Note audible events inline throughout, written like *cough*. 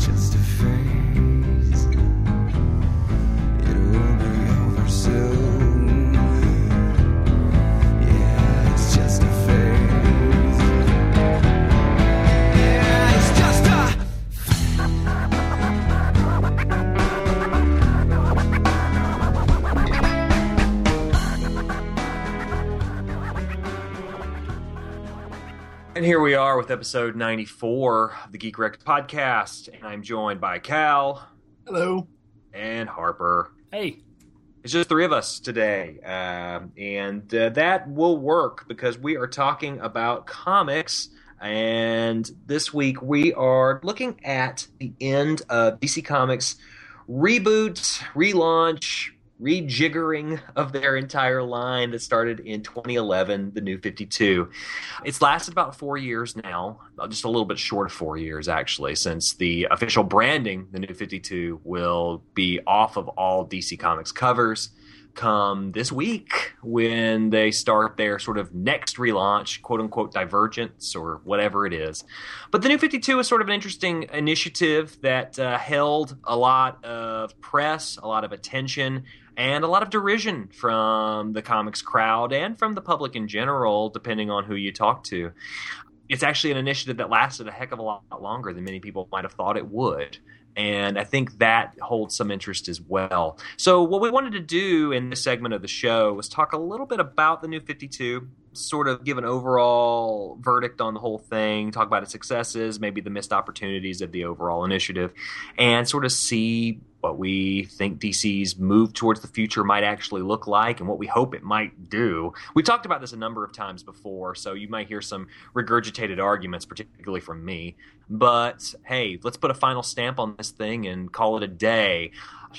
just a phase. Are with episode 94 of the Geek Wrecked podcast. And I'm joined by Cal Hello. and Harper. Hey, It's just three of us today. Um, and uh, that will work because we are talking about comics. And this week we are looking at the end of DC Comics reboot, relaunch, rejiggering of their entire line that started in 2011, the New 52. It's lasted about four years now, uh, just a little bit short of four years actually, since the official branding, the New 52, will be off of all DC Comics covers come this week when they start their sort of next relaunch, quote unquote divergence or whatever it is. But the New 52 is sort of an interesting initiative that uh, held a lot of press, a lot of attention, and a lot of derision from the comics crowd and from the public in general, depending on who you talk to. It's actually an initiative that lasted a heck of a lot longer than many people might have thought it would. And I think that holds some interest as well. So, what we wanted to do in this segment of the show was talk a little bit about the new 52, sort of give an overall verdict on the whole thing, talk about its successes, maybe the missed opportunities of the overall initiative, and sort of see what we think DC's move towards the future might actually look like and what we hope it might do. We've talked about this a number of times before, so you might hear some regurgitated arguments, particularly from me. But hey, let's put a final stamp on this thing and call it a day.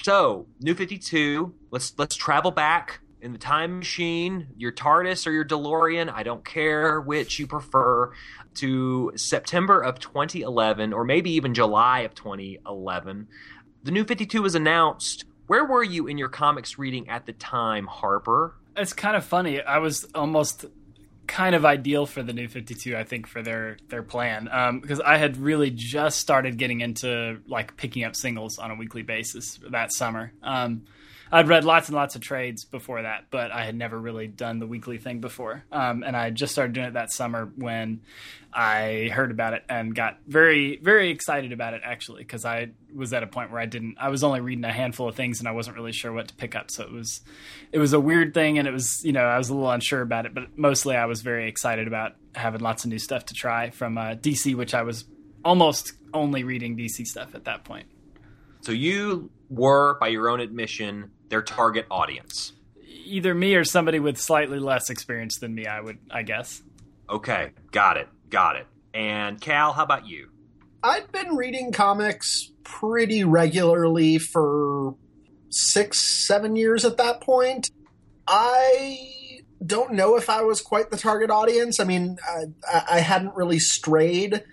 So, New 52, let's let's travel back in the time machine, your TARDIS or your DeLorean, I don't care which you prefer, to September of 2011 or maybe even July of 2011 the new 52 was announced. Where were you in your comics reading at the time, Harper? it's kind of funny. I was almost kind of ideal for the new 52 i think for their their plan um, because i had really just started getting into like picking up singles on a weekly basis that summer um, i'd read lots and lots of trades before that but i had never really done the weekly thing before. Um, and i just started doing it that summer when i heard about it and got very very excited about it actually because i was at a point where i didn't i was only reading a handful of things and i wasn't really sure what to pick up. So it was it was a weird thing and it was you know i was a little unsure about it but mostly i was very excited about having lots of new stuff to try from uh, dc which i was almost only reading dc stuff at that point. So you were, by your own admission, their target audience. either me or somebody with slightly less experience than me i would i guess Okay, got it, got it. And Cal, how about you? I'd been reading comics pretty regularly for six, seven years at that point. I don't know if I was quite the target audience. I mean, I, I hadn't really strayed.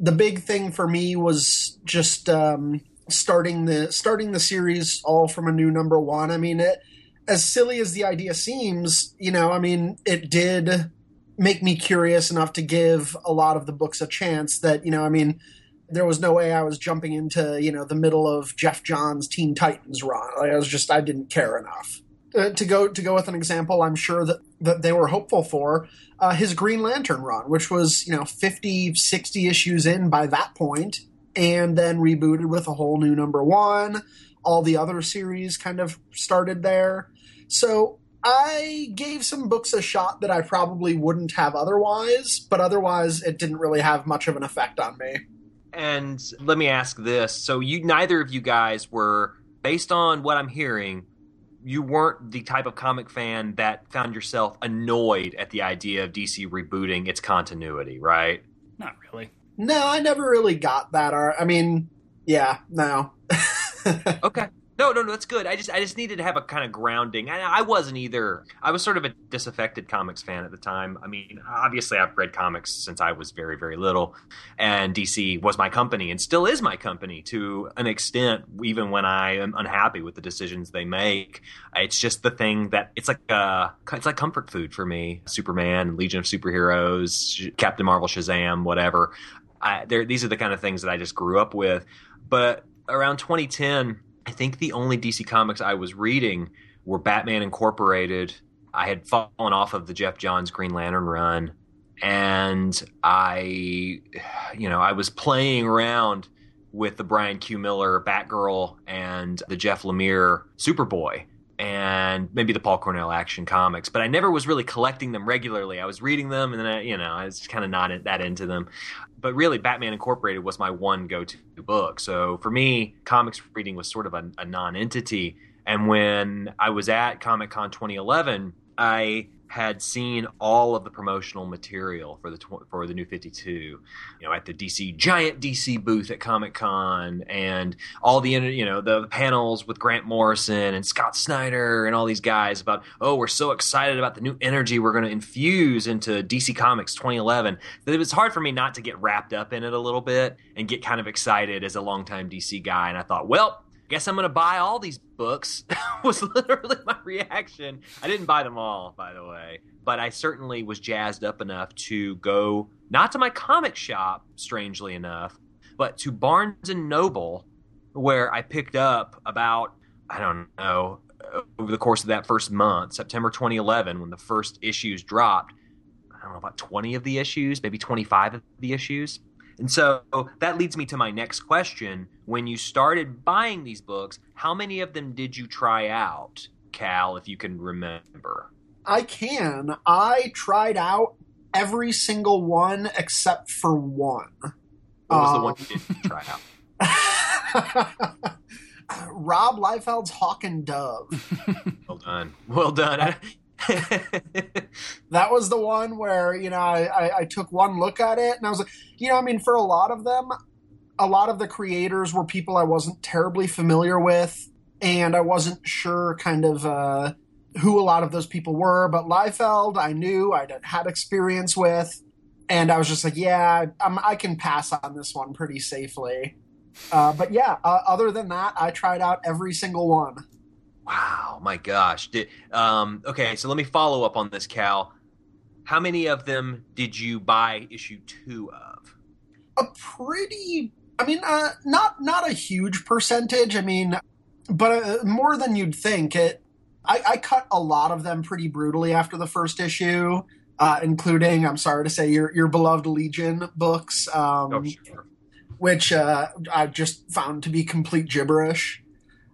The big thing for me was just um, starting the starting the series all from a new number one. I mean, it as silly as the idea seems, you know, I mean, it did make me curious enough to give a lot of the books a chance that, you know, I mean, there was no way I was jumping into, you know, the middle of Geoff Johns Teen Titans run. Like, I was just I didn't care enough. Uh, to go to go with an example, I'm sure that, that they were hopeful for uh, his Green Lantern run, which was, you know, 50, 60 issues in by that point, and then rebooted with a whole new number one. All the other series kind of started there. So I gave some books a shot that I probably wouldn't have otherwise, but otherwise it didn't really have much of an effect on me. And let me ask this: so you, neither of you guys were, based on what I'm hearing, you weren't the type of comic fan that found yourself annoyed at the idea of DC rebooting its continuity, right? not really No, I never really got that. Or I mean, yeah, no. *laughs* Okay. No, no, no, that's good. I just, I just needed to have a kind of grounding. I, I wasn't either. I was sort of a disaffected comics fan at the time. I mean, obviously, I've read comics since I was very, very little, and DC was my company and still is my company to an extent. Even when I am unhappy with the decisions they make, it's just the thing that it's like, uh, it's like comfort food for me. Superman, Legion of Superheroes, Captain Marvel, Shazam, whatever. I, these are the kind of things that I just grew up with. But around 2010, I think the only DC comics I was reading were Batman Incorporated. I had fallen off of the Geoff Johns Green Lantern run, and I, you know, I was playing around with the Brian Q. Miller Batgirl and the Jeff Lemire Superboy and maybe the Paul Cornell Action Comics, but I never was really collecting them regularly. I was reading them, and then I, you know I was kind of not that into them. But really, Batman Incorporated was my one go-to book. So for me, comics reading was sort of a, a non-entity. And when I was at Comic Con 2011, I had seen all of the promotional material for the tw- for the new 52 you know at the DC giant DC booth at Comic-Con and all the you know the panels with Grant Morrison and Scott Snyder and all these guys about oh we're so excited about the new energy we're going to infuse into DC Comics 2011 that it was hard for me not to get wrapped up in it a little bit and get kind of excited as a longtime DC guy. And I thought well guess I'm going to buy all these books *laughs* was literally my reaction. I didn't buy them all, by the way, but I certainly was jazzed up enough to go not to my comic shop, strangely enough, but to Barnes and Noble, where I picked up about I don't know over the course of that first month, September 2011, when the first issues dropped. I don't know about 20 of the issues, maybe 25 of the issues. And so that leads me to my next question. When you started buying these books, how many of them did you try out, Cal, if you can remember? I can. I tried out every single one except for one. What was the Um, one you didn't try out? *laughs* Rob Liefeld's Hawk and Dove. Well done. Well done. *laughs* That was the one where, you know, I, I, I took one look at it and I was like, you know, I mean, for a lot of them, a lot of the creators were people I wasn't terribly familiar with, and I wasn't sure kind of uh, who a lot of those people were. But Liefeld, I knew, I'd had experience with, and I was just like, yeah, I'm, I can pass on this one pretty safely. Uh, but yeah, uh, other than that, I tried out every single one. Wow, my gosh. Did, um, okay, so let me follow up on this, Cal. How many of them did you buy issue two of? a pretty i mean uh, not not a huge percentage i mean but uh, more than you'd think it I, I cut a lot of them pretty brutally after the first issue uh, including i'm sorry to say your your beloved legion books um, Oh, sure. which uh, i just found to be complete gibberish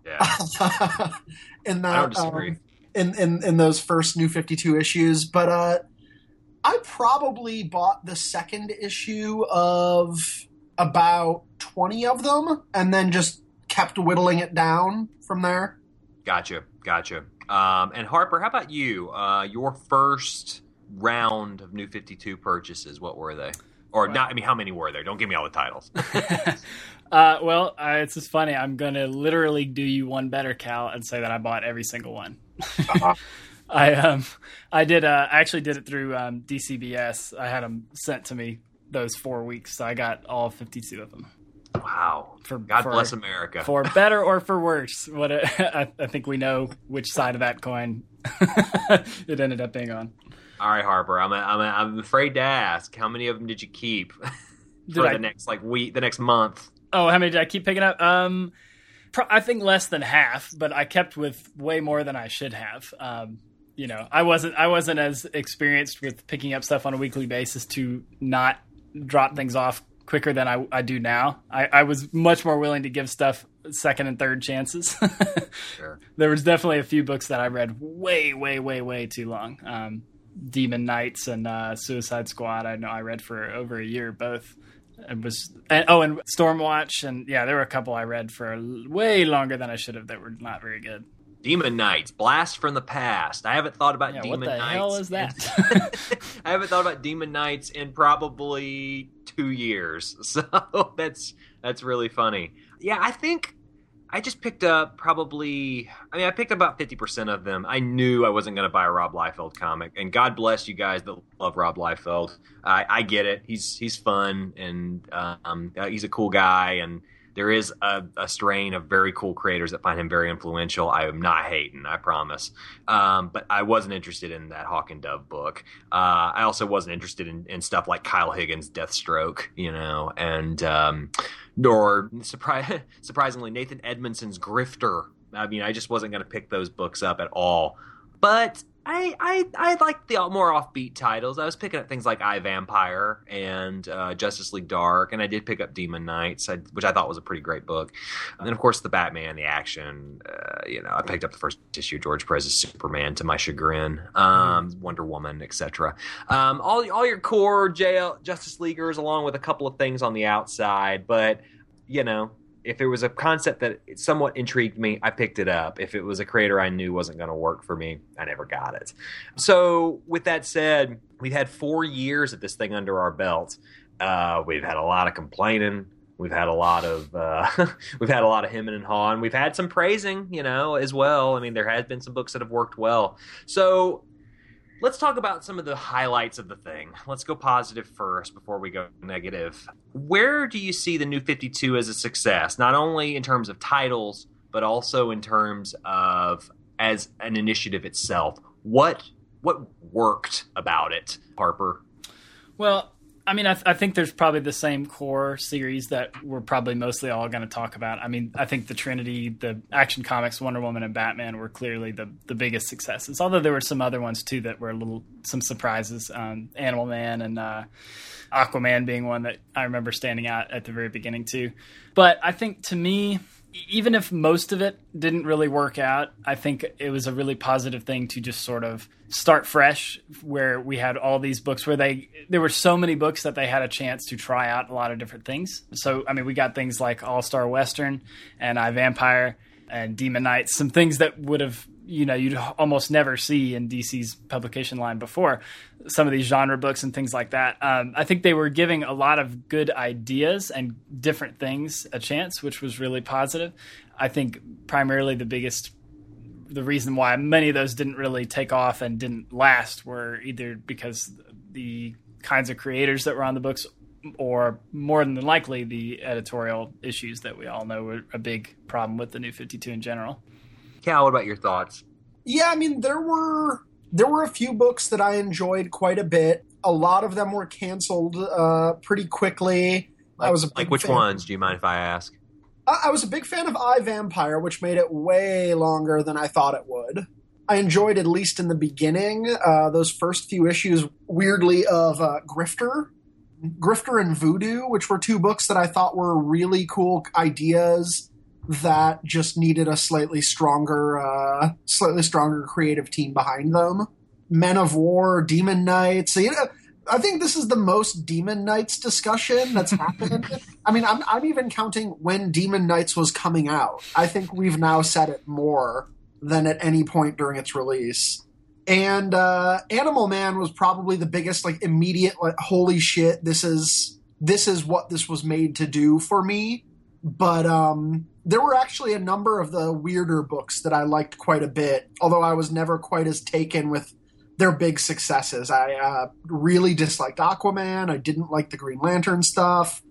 Yeah, *laughs* in I that don't disagree. um, in, in in those first new 52 issues but uh i probably bought the second issue of about 20 of them and then just kept whittling it down from there Gotcha, gotcha. Um, and Harper, how about you? Uh, your first round of New Fifty Two purchases, what were they? Or Well- not? I mean, how many were there? Don't give me all the titles. *laughs* *laughs* uh, well, uh, it's just funny. I'm going to literally do you one better, Cal, and say that I bought every single one. *laughs* I um, I did. Uh, I actually did it through um, DCBS. I had them sent to me those four weeks, so I got all 52 of them. wow. For God for, bless America. For better or for *laughs* worse, what it, *laughs* I, I think we know which side of that coin it ended up being on. all right, Harper. I'm I'm I'm afraid to ask. How many of them did you keep Did for I- the next like week, the next month? Oh, how many did I keep picking up? Um, pro- I think less than half, but I kept with way more than I should have. Um, you know, I wasn't I wasn't as experienced with picking up stuff on a weekly basis to not drop things off quicker than I, I do now. I, I was much more willing to give stuff second and third chances. *laughs* Sure. there was definitely a few books that I read way, way, way, way too long. Um, Demon Knights and uh, Suicide Squad. I know I read for over a year both. It was and, oh, and Stormwatch, and yeah, there were a couple I read for way longer than I should have that were not very good. Demon Knights, Blast from the Past. I haven't thought about Yeah, Demon what the Knights. hell is that? *laughs* I haven't thought about Demon Knights in probably two years, *laughs* so that's that's really funny. Yeah, I think I just picked up probably. I mean, I picked about fifty percent of them. I knew I wasn't going to buy a Rob Liefeld comic, and God bless you guys that love Rob Liefeld. I, I get it. He's he's fun and um, uh, he's a cool guy, and there is a, a strain of very cool creators that find him very influential. I am not hating, I promise. Um, but I wasn't interested in that Hawk and Dove book. Uh, I also wasn't interested in, in stuff like Kyle Higgins' Deathstroke, you know, and um, surpri- *laughs* surprisingly Nathan Edmondson's Grifter. I mean, I just wasn't going to pick those books up at all. But I I I like the more offbeat titles. I was picking up things like I Vampire and uh, Justice League Dark, and I did pick up Demon Knights, I, which I thought was a pretty great book. And then of course the Batman, the action. Uh, you know, I picked up the first issue of George Perez's Superman to my chagrin, um, Wonder Woman, etc. Um, all all your core JL Justice Leaguers, along with a couple of things on the outside, but you know if it was a concept that somewhat intrigued me, I picked it up. If it was a creator I knew wasn't going to work for me, I never got it. So, with that said, we've had four years of this thing under our belt. Uh, we've had a lot of complaining. We've had a lot of uh, *laughs* we've had a lot of hemming and hawing. We've had some praising, you know, as well. I mean, there has been some books that have worked well. So let's talk about some of the highlights of the thing. Let's go positive first before we go negative. Where do you see the new 52 as a success? Not only in terms of titles, but also in terms of as an initiative itself. What what worked about it, Harper? Well, I mean, I, th- I think there's probably the same core series that we're probably mostly all going to talk about. I mean, I think the Trinity, the Action Comics, Wonder Woman, and Batman were clearly the the biggest successes. Although there were some other ones too that were a little some surprises. Um, Animal Man and uh, Aquaman being one that I remember standing out at the very beginning too. But I think to me, even if most of it didn't really work out, I think it was a really positive thing to just sort of start fresh where we had all these books where they there were so many books that they had a chance to try out a lot of different things. So I mean we got things like All Star Western and I Vampire and Demon Knights, some things that would have you know you'd almost never see in DC's publication line before. Some of these genre books and things like that. Um, I think they were giving a lot of good ideas and different things a chance, which was really positive. I think primarily the biggest the reason why many of those didn't really take off and didn't last were either because the kinds of creators that were on the books or more than likely the editorial issues that we all know were a big problem with the new 52 in general. Cal, what about your thoughts? Yeah, I mean there were there were a few books that I enjoyed quite a bit. A lot of them were canceled uh, pretty quickly. Like, I was a like which fan- ones? Do you mind if I ask? I was a big fan of I Vampire, which made it way longer than I thought it would. I enjoyed, at least in the beginning, uh, those first few issues, weirdly, of uh, Grifter. Grifter and Voodoo, which were two books that I thought were really cool ideas that just needed a slightly stronger, uh, slightly stronger creative team behind them. Men of War, Demon Knights. You know, I think this is the most Demon Knights discussion that's happened. *laughs* I mean, I'm, I'm even counting when Demon Knights was coming out. I think we've now said it more than at any point during its release. And uh, Animal Man was probably the biggest, like, immediate, like, holy shit, this is this is what this was made to do for me. But um, there were actually a number of the weirder books that I liked quite a bit, although I was never quite as taken with their big successes. I uh, really disliked Aquaman. I didn't like the Green Lantern stuff.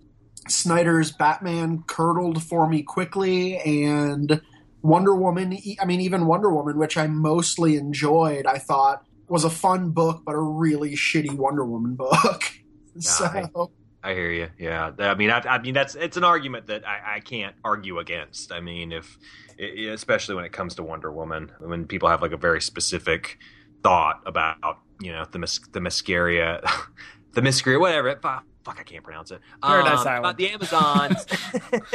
Snyder's Batman curdled for me quickly, and Wonder Woman. I mean, even Wonder Woman, which I mostly enjoyed, I thought was a fun book, but a really shitty Wonder Woman book. *laughs* so I hear you. Yeah, I mean, I, I mean that's it's an argument that I, I can't argue against. I mean, if especially when it comes to Wonder Woman, when people have like a very specific thought about you know the mis- the Mascaria, *laughs* the Mascaria, whatever. Fuck, fuck, I can't pronounce it. Paradise um, Island. About the Amazons,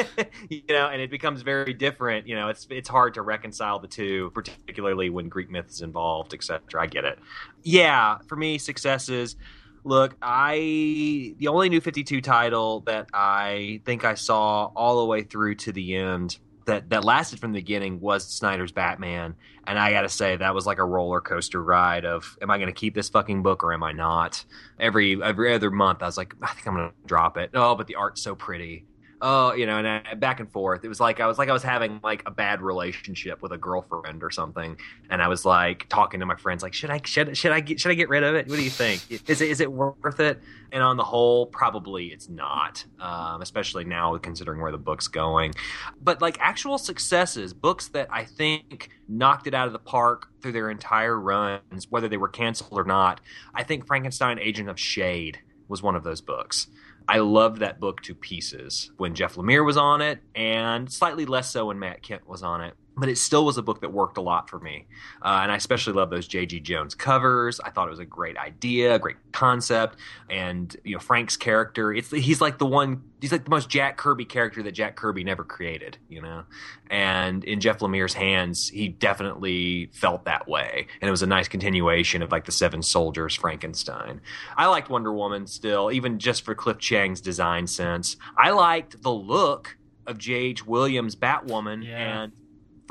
*laughs* *laughs* you know, and it becomes very different. You know, it's it's hard to reconcile the two, particularly when Greek myth is involved, etc. I get it. Yeah, for me, successes. Look, I the only new 52 title that I think I saw all the way through to the end that that lasted from the beginning was Snyder's Batman, and I got to say that was like a roller coaster ride of am I going to keep this fucking book or am I not? Every every other month I was like I think I'm going to drop it. Oh, but the art's so pretty. Oh, you know, and I, back and forth. It was like I was like I was having like a bad relationship with a girlfriend or something, and I was like talking to my friends, like, should I should should I get should I get rid of it? What do you think? Is it is it worth it? And on the whole, probably it's not, um, especially now considering where the book's going. But like actual successes, books that I think knocked it out of the park through their entire runs, whether they were canceled or not. I think Frankenstein: Agent of Shade was one of those books. I loved that book to pieces when Jeff Lemire was on it, and slightly less so when Matt Kindt was on it. But it still was a book that worked a lot for me. Uh, and I especially love those J.G. Jones covers. I thought it was a great idea, a great concept. And, you know, Frank's character, it's he's like the one, he's like the most Jack Kirby character that Jack Kirby never created, you know? And in Jeff Lemire's hands, he definitely felt that way. And it was a nice continuation of like the Seven Soldiers Frankenstein. I liked Wonder Woman still, even just for Cliff Chiang's design sense. I liked the look of J.H. Williams' Batwoman Yeah. and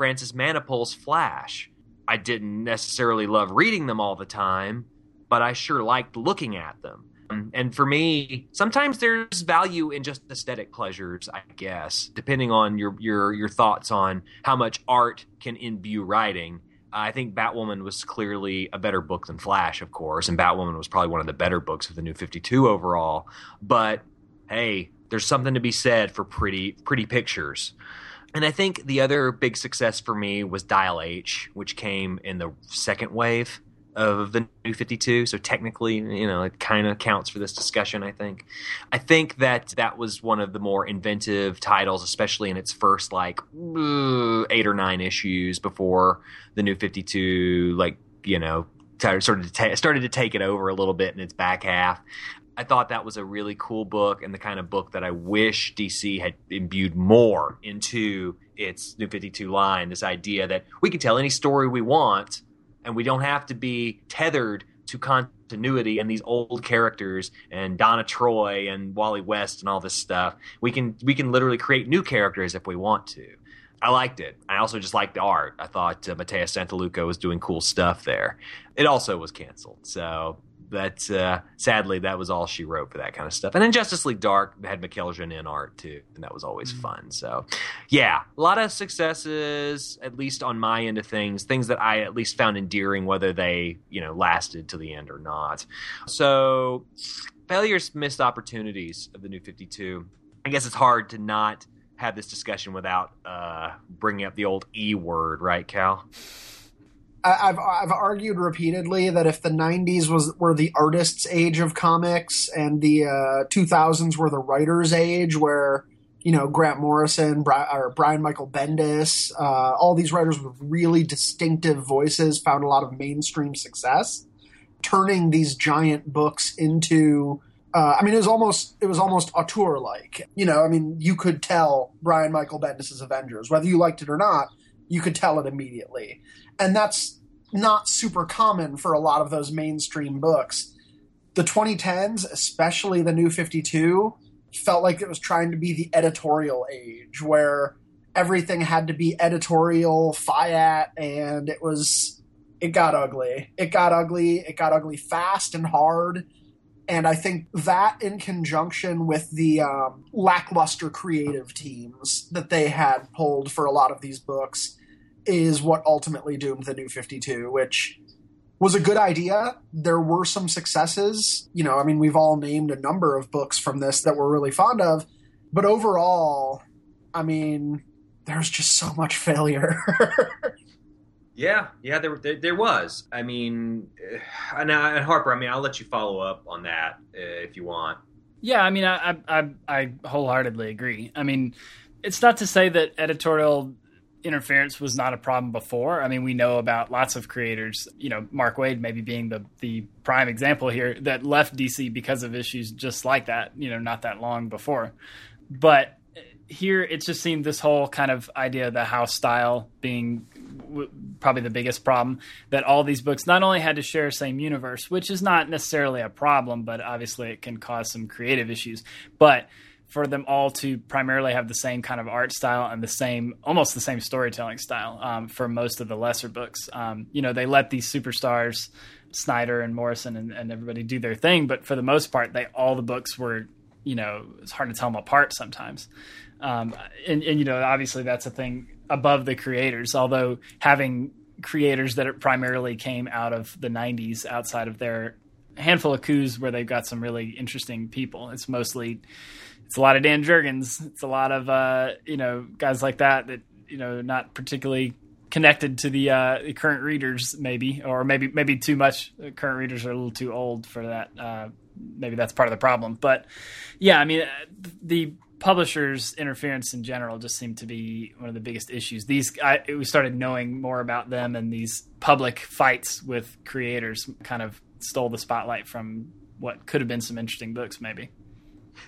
Francis Manapul's Flash. I didn't necessarily love reading them all the time, but I sure liked looking at them. And for me, sometimes there's value in just aesthetic pleasures, I guess, depending on your your your thoughts on how much art can imbue writing. I think Batwoman was clearly a better book than Flash, of course, and Batwoman was probably one of the better books of the New 52 overall. But hey, there's something to be said for pretty pretty pictures. And I think the other big success for me was Dial H, which came in the second wave of the New 52. So technically, you know, it kind of counts for this discussion, I think. I think that that was one of the more inventive titles, especially in its first like eight or nine issues before the New 52, like, you know, started to, ta- started to take it over a little bit in its back half. I thought that was a really cool book and the kind of book that I wish DC had imbued more into its New 52 line. This idea that we can tell any story we want and we don't have to be tethered to continuity and these old characters and Donna Troy and Wally West and all this stuff. We can we can literally create new characters if we want to. I liked it. I also just liked the art. I thought uh, Mateus Santolouco was doing cool stuff there. It also was canceled, so that uh, sadly that was all she wrote for that kind of stuff. And then Justice League Dark had Mikel Janín art too, and that was always fun. So yeah, a lot of successes, at least on my end of things, things that I at least found endearing, whether they you know lasted to the end or not. So failures, missed opportunities of the New Fifty Two. I guess it's hard to not have this discussion without uh, bringing up the old E word, right, Cal? I've I've argued repeatedly that if the '90s was were the artists' age of comics and the uh, 2000s were the writers' age, where you know Grant Morrison, Bri- or Brian Michael Bendis, uh, all these writers with really distinctive voices found a lot of mainstream success, turning these giant books into. Uh, I mean, it was almost it was almost auteur like. You know, I mean, you could tell Brian Michael Bendis's Avengers, whether you liked it or not, you could tell it immediately and that's not super common for a lot of those mainstream books. The 2010s, especially the New 52, felt like it was trying to be the editorial age where everything had to be editorial, fiat, and it was it got ugly. It got ugly. It got ugly fast and hard. And I think that, in conjunction with the um, lackluster creative teams that they had pulled for a lot of these books, is what ultimately doomed the new 52 which was a good idea. There were some successes. You know i mean we've all named a number of books from this that we're really fond of but overall i mean there's just so much failure *laughs* Yeah, yeah, there, there, there was. I mean, *sighs* and, uh, and Harper, I mean, I'll let you follow up on that uh, if you want. Yeah, I mean, I, I I I wholeheartedly agree. I mean, it's not to say that editorial interference was not a problem before. I mean, we know about lots of creators, you know, Mark Waid maybe being the the prime example here that left DC because of issues just like that, you know, not that long before. But here it just seemed this whole kind of idea of the house style being w- probably the biggest problem that all these books not only had to share the same universe which is not necessarily a problem but obviously it can cause some creative issues but for them all to primarily have the same kind of art style and the same almost the same storytelling style um, for most of the lesser books um, you know they let these superstars snyder and morrison and, and everybody do their thing but for the most part they all the books were you know it's hard to tell them apart sometimes. Um, and, and you know obviously that's a thing above the creators. Although having creators that primarily came out of the '90s, outside of their handful of coups where they've got some really interesting people, it's mostly it's a lot of Dan Jurgens. It's a lot of uh, you know guys like that that you know not particularly connected to the, uh, the current readers, maybe, or maybe maybe too much. The current readers are a little too old for that. Uh, maybe that's part of the problem. But yeah, I mean, uh, the publishers' interference in general just seemed to be one of the biggest issues. These I, we started knowing more about them, and these public fights with creators kind of stole the spotlight from what could have been some interesting books, maybe.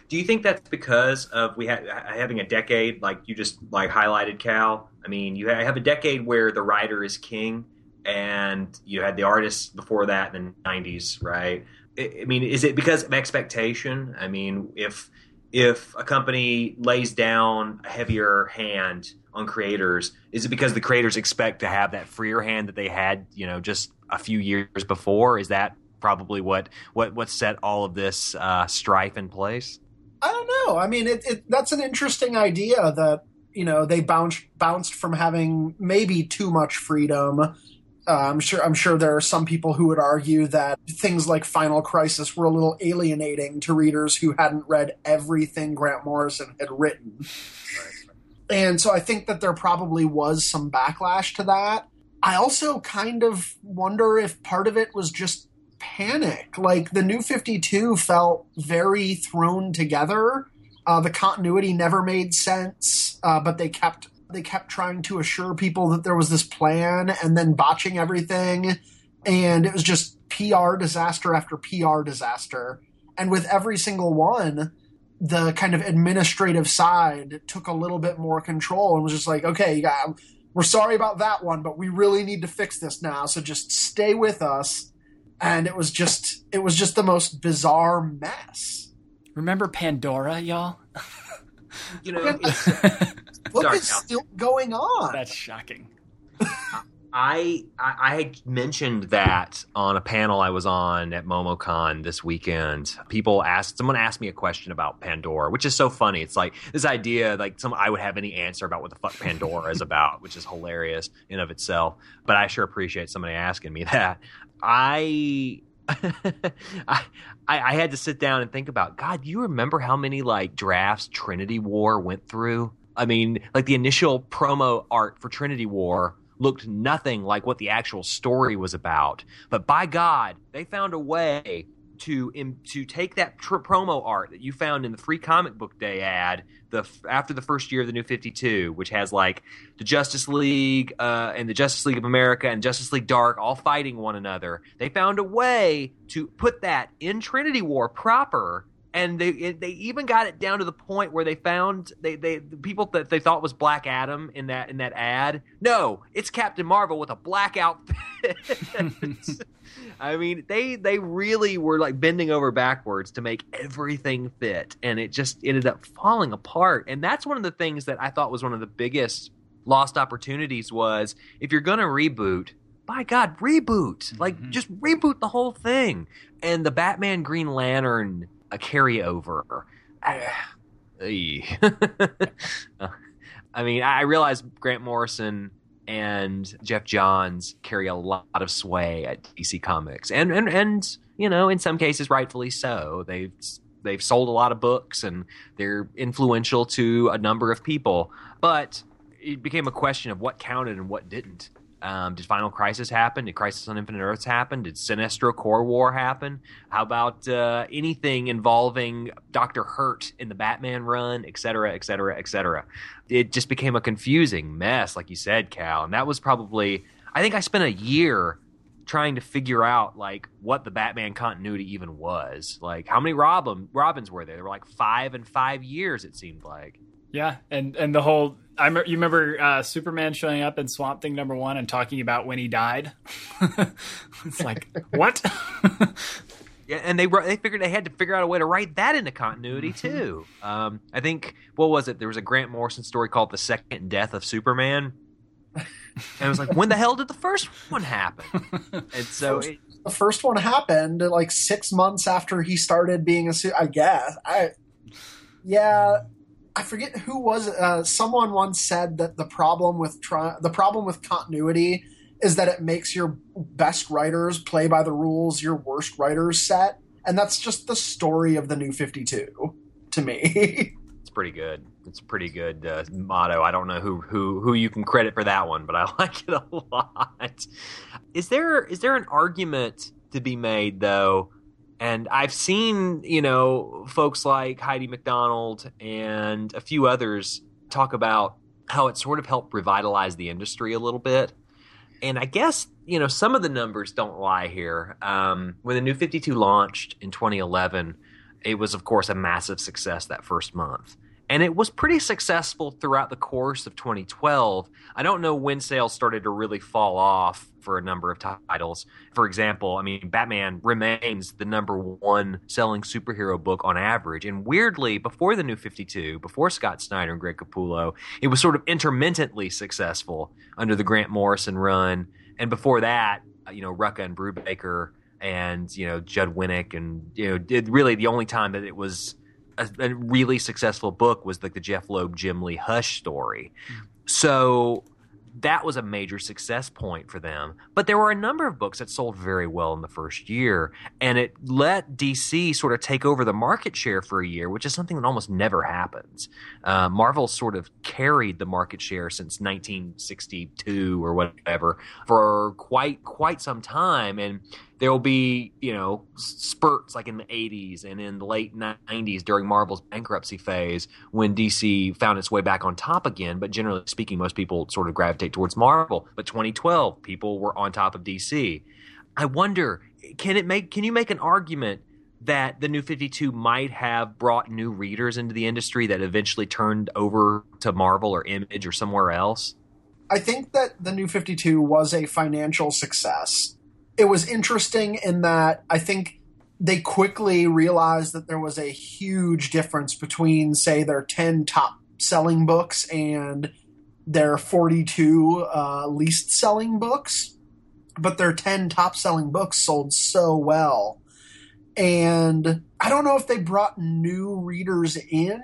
Do you think that's because of we ha- having a decade like you just like highlighted, Cal? I mean, you have a decade where the writer is king, and you had the artists before that in the '90s, right? I I mean, is it because of expectation? I mean, if if a company lays down a heavier hand on creators, is it because the creators expect to have that freer hand that they had, you know, just a few years before? Is that probably what what what set all of this uh, strife in place? I don't know. I mean, it, it that's an interesting idea that you know they bounced bounced from having maybe too much freedom. Uh, I'm sure. I'm sure there are some people who would argue that things like Final Crisis were a little alienating to readers who hadn't read everything Grant Morrison had written. And so I think that there probably was some backlash to that. I also kind of wonder if part of it was just panic. Like the new 52 felt very thrown together. Uh, the continuity never made sense, uh, but they kept they kept trying to assure people that there was this plan and then botching everything, and it was just PR disaster after PR disaster. And with every single one, the kind of administrative side took a little bit more control and was just like, okay, got, we're sorry about that one, but we really need to fix this now. So just stay with us. And it was just, it was just the most bizarre mess. Remember Pandora, y'all? *laughs* You know, Yeah. it's- *laughs* What Sorry, is Cal. still going on? That's shocking. I, I I had mentioned that on a panel I was on at MomoCon this weekend. People asked someone asked me a question about Pandora, which is so funny. It's like this idea like some I would have any answer about what the fuck Pandora is about, which is hilarious in of itself. But I sure appreciate somebody asking me that. I *laughs* I, I I had to sit down and think about God. You remember how many like drafts Trinity War went through? I mean, like the initial promo art for Trinity War looked nothing like what the actual story was about. But by God, they found a way to to take that tr- promo art that you found in the free comic book day ad the f- after the first year of the new 52 which has like the Justice League uh, and the Justice League of America and Justice League Dark all fighting one another. They found a way to put that in Trinity War proper and they it- they even got it down to the point where they found they they the people that they thought was Black Adam in that in that ad. No, it's Captain Marvel with a black outfit. *laughs* I mean, they they really were like bending over backwards to make everything fit, and it just ended up falling apart. And that's one of the things that I thought was one of the biggest lost opportunities was if you're going to reboot. By God, reboot! Like, Mhm. just reboot the whole thing. And the Batman Green Lantern a carryover. Ah. *laughs* I mean, I realize Grant Morrison and Geoff Johns carry a lot of sway at DC Comics, and and and you know, in some cases, rightfully so. They've they've sold a lot of books and they're influential to a number of people, but it became a question of what counted and what didn't. Um, did Final Crisis happen? Did Crisis on Infinite Earths happen? Did Sinestro Corps War happen? How about uh, anything involving Doctor Hurt in the Batman run, et cetera, et cetera, et cetera? It just became a confusing mess, like you said, Cal. And that was probably, I think I spent a year trying to figure out like what the Batman continuity even was. Like how many Robin Robins were there? There were like five in five years. It seemed like. Yeah, and and the whole I me- you remember uh, Superman showing up in Swamp Thing number one and talking about when he died. *laughs* it's like what? *laughs* Yeah, and they wrote- they figured they had to figure out a way to write that into continuity too. Um, I think what was it? There was a Grant Morrison story called "The Second Death of Superman," and it was like, when the hell did the first one happen? *laughs* And so, it, The first one happened like six months after he started being a suit. I guess I Yeah, I forget who was. Uh, someone once said that the problem with the problem with continuity is that it makes your best writers play by the rules your worst writers set, and that's just the story of the New Fifty Two to me. *laughs* It's pretty good. It's a pretty good uh, motto. I don't know who, who who you can credit for that one, but I *laughs* like it a lot. Is there is there an argument to be made though? And I've seen you know folks like Heidi MacDonald and a few others talk about how it sort of helped revitalize the industry a little bit. And I guess you know some of the numbers don't lie here. Um, when the New Fifty Two launched in 2011 it was of course a massive success that first month and it was pretty successful throughout the course of 2012 i don't know when sales started to really fall off for a number of titles. For example i mean batman remains the number one selling superhero book on average. And weirdly before the new 52 before scott snyder and greg capullo it was sort of intermittently successful under the grant morrison run. And before that uh, you know rucka and brubaker and you know Judd Winick, and you know, did really the only time that it was a, a really successful book was like the Jeph Loeb Jim Lee Hush story. Hmm. So that was a major success point for them. But there were a number of books that sold very well in the first year, and it let DC sort of take over the market share for a year, which is something that almost never happens. Uh, Marvel sort of carried the market share since 1962 or whatever for quite quite some time, and there will be you know spurts like in the 80s and in the late 90s during Marvel's bankruptcy phase when DC found its way back on top again. But generally speaking, most people sort of gravitate towards Marvel. But 2012, people were on top of DC. I wonder, can it make? Can you make an argument? That the new 52 might have brought new readers into the industry that eventually turned over to Marvel or Image or somewhere else. I think that the New 52 was a financial success. It was interesting in that I think they quickly realized that there was a huge difference between, say, their 10 top selling books and their 42 uh, least selling books. But their 10 top selling books sold so well. And I don't know if they brought new readers in.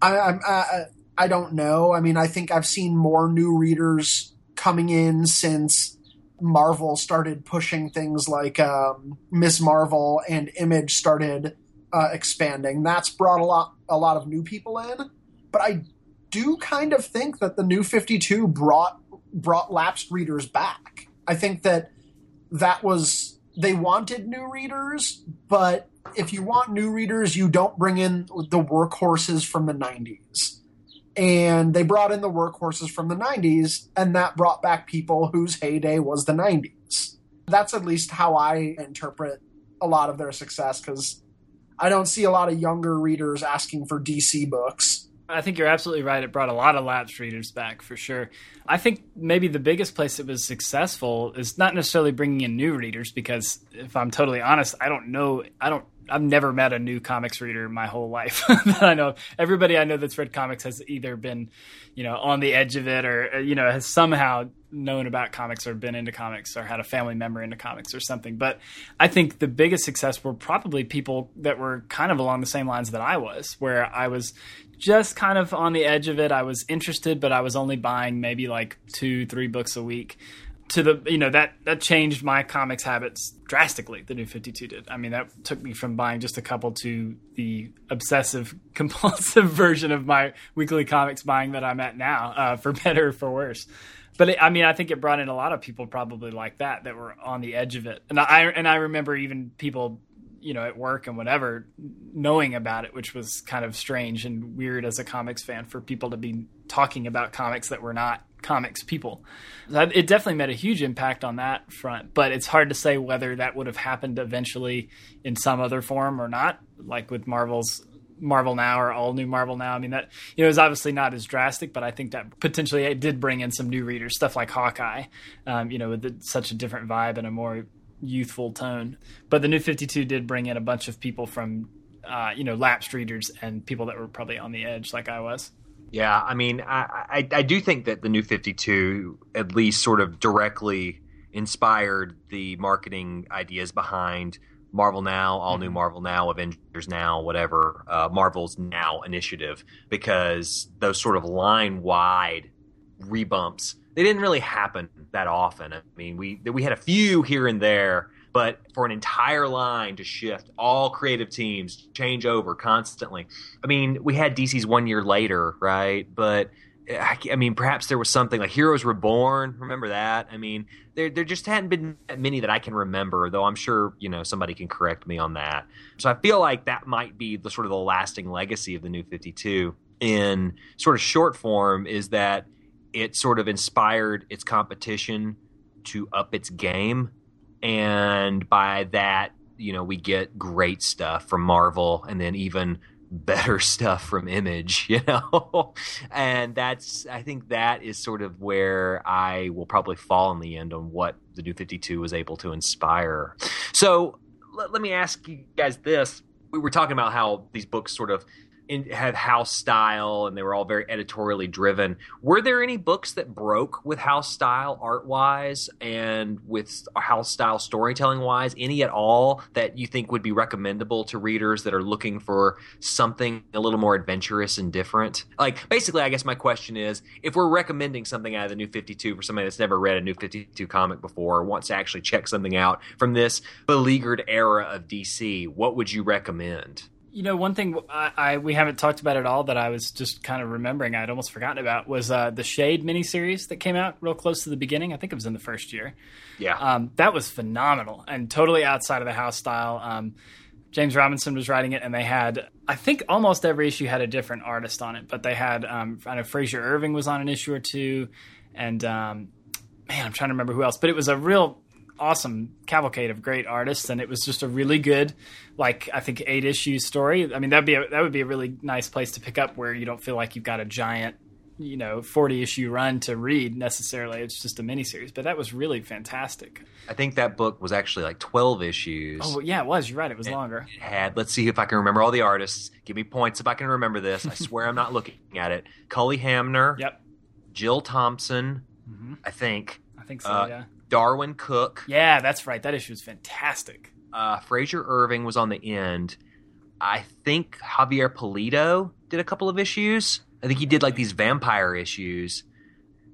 I, I'm, I, I don't know. I mean, I think I've seen more new readers coming in since Marvel started pushing things like um, Miss Marvel and Image started uh, expanding. That's brought a lot a lot of new people in. But I do kind of think that the new 52 brought brought lapsed readers back. I think that that was they wanted new readers, but if you want new readers, you don't bring in the workhorses from the 90s and they brought in the workhorses from the 90s and that brought back people whose heyday was the 90s that's at least how i interpret a lot of their success because i don't see a lot of younger readers asking for dc books I think you're absolutely right. It brought a lot of lapsed readers back for sure. I think maybe the biggest place it was successful is not necessarily bringing in new readers because if I'm totally honest, I don't know. I don't. I've never met a new comics reader in my whole life *laughs* that I know. Everybody I know that's read comics has either been, you know, on the edge of it or uh, you know has somehow known about comics or been into comics or had a family member into comics or something. But I think the biggest success were probably people that were kind of along the same lines that I was, where I was just kind of on the edge of it. I was interested, but I was only buying maybe like two, three books a week. To the you know that that changed my comics habits drastically. The new Fifty Two did. I mean that took me from buying just a couple to the obsessive *laughs* compulsive version of my weekly comics buying that I'm at now, uh, for better or for worse. But it, I mean, I think it brought in a lot of people probably like that that were on the edge of it, and I and I remember even people you know, at work and whatever, knowing about it, which was kind of strange and weird as a comics fan for people to be talking about comics that were not comics people. It definitely made a huge impact on that front, but it's hard to say whether that would have happened eventually in some other form or not, like with Marvel's Marvel Now or all new Marvel Now. I mean, that you know is obviously not as drastic, but I think that potentially it did bring in some new readers, stuff like Hawkeye, um, you know, with the, such a different vibe and a more youthful tone. But the new 52 did bring in a bunch of people from, uh, you know, lapsed readers and people that were probably on the edge, like I was. Yeah, I mean, I, I, I do think that the new 52 at least sort of directly inspired the marketing ideas behind Marvel Now, All New Marvel Now, Avengers Now, whatever, uh, Marvel's Now initiative, because those sort of line wide rebumps they didn't really happen that often. I mean, we we had a few here and there, but for an entire line to shift, all creative teams change over constantly. I mean, we had DC's one year later, right? But I, I mean, perhaps there was something like Heroes Reborn. Remember that? I mean, there there just hadn't been that many that I can remember, though. I'm sure you know somebody can correct me on that. So I feel like that might be the sort of the lasting legacy of the New Fifty Two in sort of short form is that it sort of inspired its competition to up its game and by that you know we get great stuff from marvel and then even *laughs* better stuff from image *laughs* you know? And that's i think that is sort of where i will probably fall in the end on what the new 52 was able to inspire. So let, let me ask you guys this. We were talking about how these books sort of in, have house style and they were all very editorially driven. Were there any books that broke with house style art wise and with house style storytelling wise? Any at all that you think would be recommendable to readers that are looking for something a little more adventurous and different? Like, basically, I guess my question is if we're recommending something out of the New 52 for somebody that's never read a New 52 comic before or wants to actually check something out from this beleaguered era of DC, what would you recommend? You know, one thing I, I we haven't talked about at all that I was just kind of remembering I'd almost forgotten about was uh, the Shade miniseries that came out real close to the beginning. I think it was in the first year. Yeah. Um, that was phenomenal and totally outside of the house style. Um, James Robinson was writing it, and they had I think almost every issue had a different artist on it, but they had um, I know Frazer Irving was on an issue or two, and um, man, I'm trying to remember who else, but it was a real awesome cavalcade of great artists, and it was just a really good, like I think eight issue story. I mean, that'd be a, that would be a really nice place to pick up where you don't feel like you've got a giant, you know, forty issue run to read necessarily. It's just a miniseries, but that was really fantastic. I think that book was actually like 12 issues. Oh yeah, it was. You're right. It was longer. It had, let's see if I can remember all the artists. Give me points if I can remember this. I swear I'm not looking at it. Cully Hamner, Yep. Jill Thompson, hmm I think, I think so. Uh, yeah. Darwyn Cooke, Yeah, that's right. That issue was fantastic. uh, Frazer Irving was on the end. I think Javier Pulido did a couple of issues. I think he did like these vampire issues.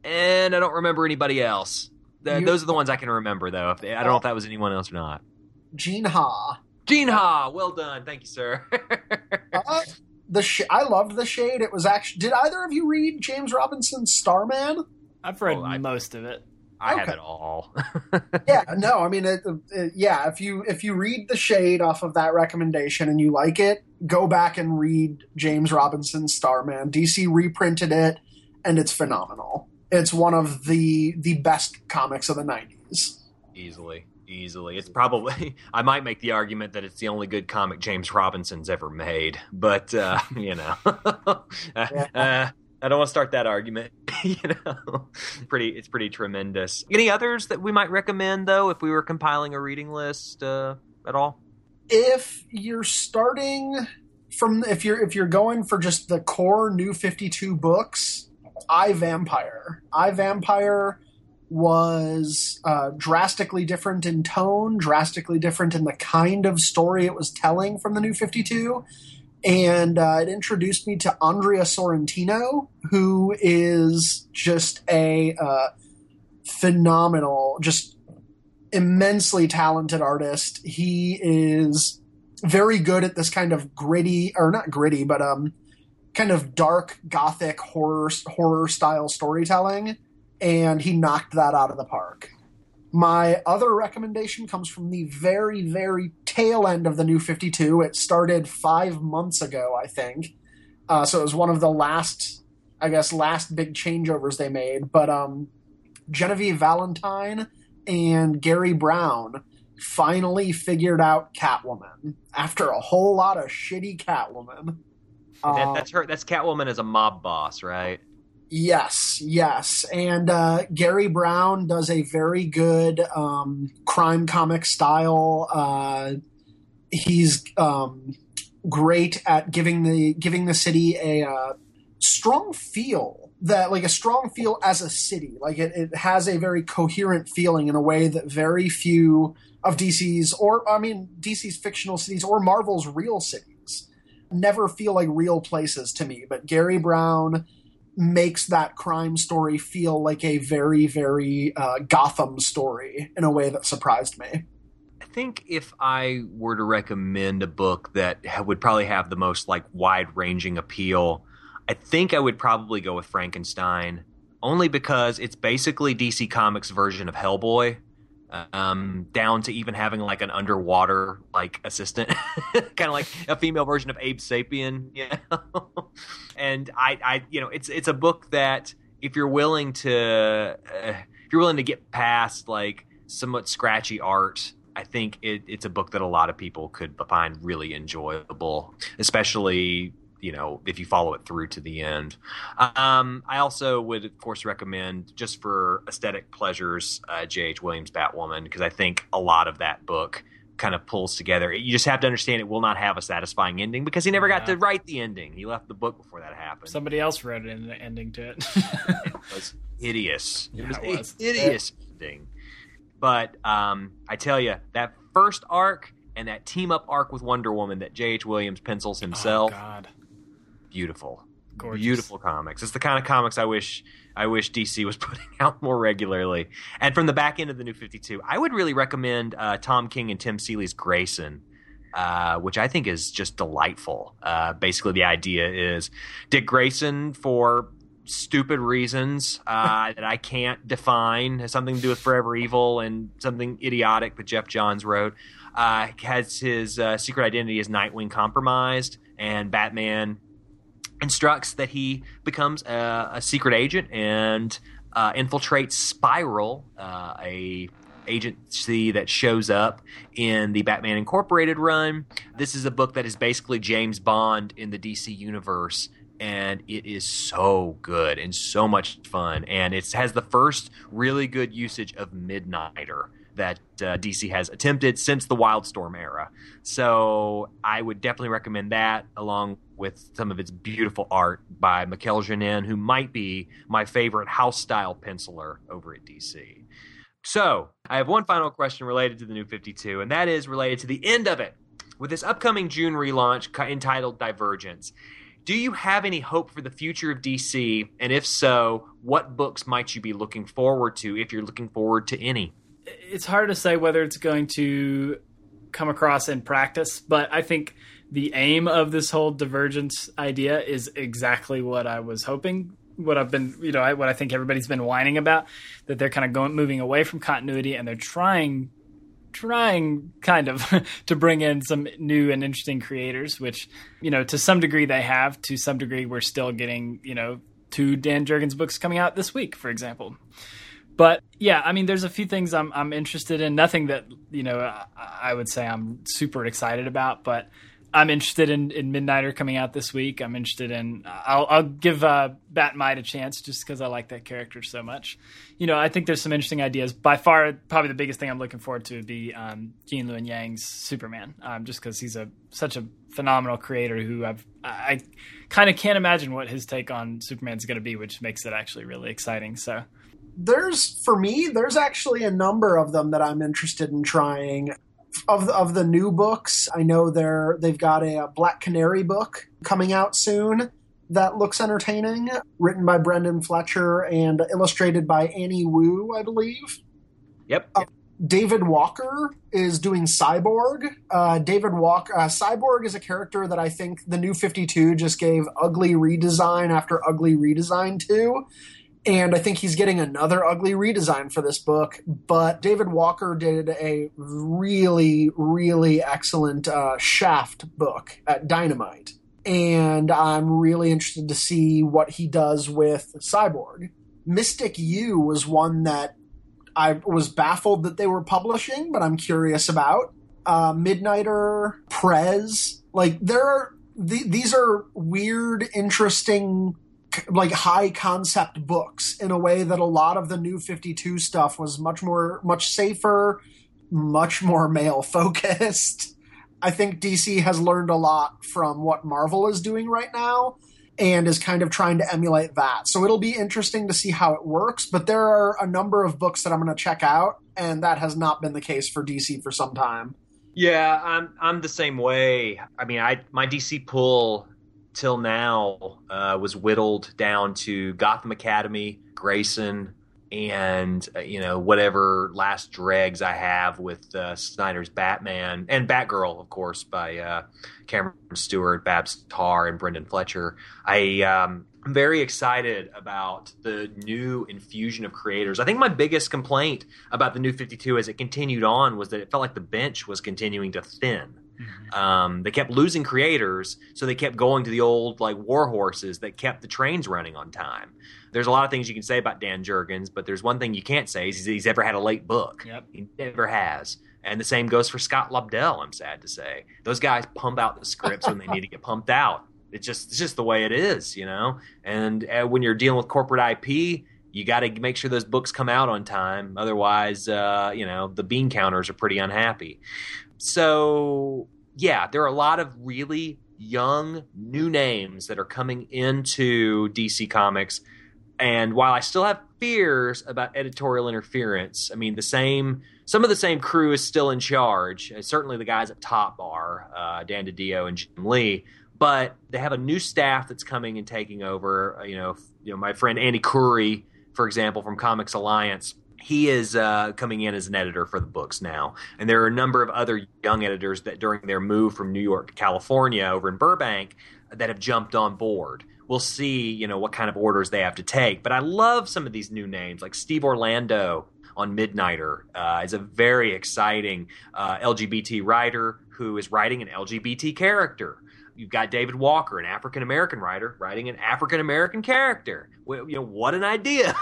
And I don't remember anybody else. Th- You- those are the ones I can remember, though. If I don't know if that was anyone else or not. Gene Ha. Gene Ha, well done. Thank you, sir. *laughs* Uh, the sh- I loved the shade. It was actually. Did either of you read James Robinson's Starman? I've read Oh, I- most of it. I have it all. *laughs* yeah, no, I mean, it, it, yeah. If you if you read the shade off of that recommendation and you like it, go back and read James Robinson's Starman. DC reprinted it, and it's phenomenal. It's one of the the best comics of the '90s. easily, easily. It's probably. *laughs* I might make the argument that it's the only good comic James Robinson's ever made, but uh, *laughs* you know, uh, uh, I don't want to start that argument. *laughs* you know, pretty. It's pretty tremendous. Any others that we might recommend though, if we were compiling a reading list uh, at all? If you're starting from if you're if you're going for just the core New Fifty Two books, I Vampire. I Vampire was uh, drastically different in tone, drastically different in the kind of story it was telling from the New 52. And uh, it introduced me to Andrea Sorrentino, who is just a uh, phenomenal, just immensely talented artist. He is very good at this kind of gritty, or not gritty, but um, kind of dark gothic horror horror style storytelling and he knocked that out of the park. My other recommendation comes from the very, very tail end of the new 52. It started five months ago, I think. Uh, so it was one of the last, I guess, last big changeovers they made. But um, Genevieve Valentine and Gary Brown finally figured out Catwoman after a whole lot of shitty Catwoman. that, Uh, that's her. That's Catwoman as a mob boss, right? Yes, yes. And uh, Gary Brown does a very good um, crime comic style. Uh, he's um, great at giving the giving the city a uh, strong feel that like a strong feel as a city like it, it has a very coherent feeling in a way that very few of dc's or i mean dc's fictional cities or marvel's real cities never feel like real places to me but gary brown makes that crime story feel like a very very uh, gotham story in a way that surprised me. I think if I were to recommend a book that would probably have the most like wide-ranging appeal, I think I would probably go with Frankenstein, only because it's basically DC Comics' version of Hellboy, um, down to even having like an underwater like assistant, *laughs* kind of like a female version of Abe Sapien, *laughs* you know. and I, I, you know, it's it's a book that if you're willing to, uh, if you're willing to get past like somewhat scratchy art. I think it, it's a book that a lot of people could find really enjoyable, especially you know if you follow it through to the end. Um, I also would, of course, recommend just for aesthetic pleasures, uh, J.H. Williams' Batwoman, because I think a lot of that book kind of pulls together. You just have to understand it will not have a satisfying ending because he never got to write the ending. He left the book before that happened. Somebody else wrote an ending to it. *laughs* it was hideous. It was, it was. hideous ending. But um, I tell you, that first arc and that team up arc with Wonder Woman that J.H. Williams pencils himself, Oh God, beautiful, gorgeous. beautiful comics. It's the kind of comics I wish I wish DC was *laughs* putting out more regularly. And from the back end of the New Fifty Two, I would really recommend uh, Tom King and Tim Seeley's Grayson. Uh, which I think is just delightful. Uh, basically, the idea is Dick Grayson, for stupid reasons uh, *laughs* that I can't define, has something to do with Forever Evil and something idiotic that Geoff Johns wrote, uh, has his uh, secret identity as Nightwing compromised, and Batman instructs that he becomes a, a secret agent and uh, infiltrates Spiral, uh, a agency that shows up in the Batman Incorporated run. This is a book that is basically James Bond in the DC universe. And it is so good and so much fun. And it has the first really good usage of Midnighter that uh, DC has attempted since the Wildstorm era. So I would definitely recommend that, along with some of its beautiful art by Mikel Janín, who might be my favorite house style penciler over at DC. So I have one final question related to the new 52, and that is related to the end of it. With this upcoming June relaunch entitled Divergence, do you have any hope for the future of DC? And if so, what books might you be looking forward to if you're looking forward to any? it's hard to say whether it's going to come across in practice, but I think the aim of this whole divergence idea is exactly what I was hoping. What I've been, you know, I, what I think everybody's been whining about that they're kind of going moving away from continuity and they're trying, trying kind of *laughs* to bring in some new and interesting creators, which you know to some degree they have. To some degree, we're still getting you know two Dan Jurgens books coming out this week, for example. But yeah, I mean, there's a few things I'm I'm interested in. Nothing that you know I, I would say I'm super excited about, but I'm interested in, in Midnighter coming out this week. I'm interested in. I'll, I'll give uh, Batmite a chance just because I like that character so much. You know, I think there's some interesting ideas. By far, probably the biggest thing I'm looking forward to would be um, Gene Luen Yang's Superman, um, just because he's a such a phenomenal creator who I've I, I kind of can't imagine what his take on Superman's going to be, which makes it actually really exciting. So. there's for me there's actually a number of them that i'm interested in trying of the, of the new books i know they're they've got a, a black canary book coming out soon that looks entertaining written by brendan fletcher and illustrated by annie wu i believe Yep. David Walker is doing Cyborg. Uh, David Walker, uh, Cyborg is a character that I think the new 52 just gave ugly redesign after ugly redesign to. And I think he's getting another ugly redesign for this book. But David Walker did a really, really excellent uh, Shaft book at Dynamite. And I'm really interested to see what he does with Cyborg. Mystic U was one that I was baffled that they were publishing, but I'm curious about. Uh, Midnighter, Prez, like there are th- these are weird, interesting, like high concept books in a way that a lot of the new 52 stuff was much more, much safer, much more male focused. I think DC has learned a lot from what Marvel is doing right now. and is kind of trying to emulate that. So it'll be interesting to see how it works, but there are a number of books that I'm going to check out, and that has not been the case for DC for some time. Yeah, I'm I'm the same way. I mean, I my DC pull till now uh, was whittled down to Gotham Academy, Grayson, and uh, you know whatever last dregs I have with uh, Snyder's Batman and Batgirl, of course, by uh, Cameron Stewart, Babs Tarr, and Brendan Fletcher. I um, I'm very excited about the new infusion of creators. I think my biggest complaint about the new 52 as it continued on was that it felt like the bench was continuing to thin. Um, they kept losing creators, so they kept going to the old like war horses that kept the trains running on time. There's a lot of things you can say about Dan Jurgens, but there's one thing you can't say is he's ever had a late book. Yep. He never has. And the same goes for Scott Lobdell, I'm sad to say. Those guys pump out the scripts when they need to get pumped out. It's just it's just the way it is, you know. And uh, when you're dealing with corporate IP, you got to make sure those books come out on time. Otherwise, uh, you know, the bean counters are pretty unhappy. So, yeah, there are a lot of really young new names that are coming into DC Comics. And while I still have fears about editorial interference, I mean, the same, some of the same crew is still in charge. Uh, Certainly the guys at top are uh, Dan DiDio and Jim Lee, but they have a new staff that's coming and taking over. Uh, you know, you know, my friend Andy Khouri, for example, from Comics Alliance, he is uh, coming in as an editor for the books now. And there are a number of other young editors that during their move from New York to California over in Burbank that have jumped on board. We'll see, you know, what kind of orders they have to take. But I love some of these new names, like Steve Orlando on Midnighter uh, is a very exciting uh, LGBT writer who is writing an LGBT character. You've got David Walker, an African American writer, writing an African American character. Well, you know, what an idea!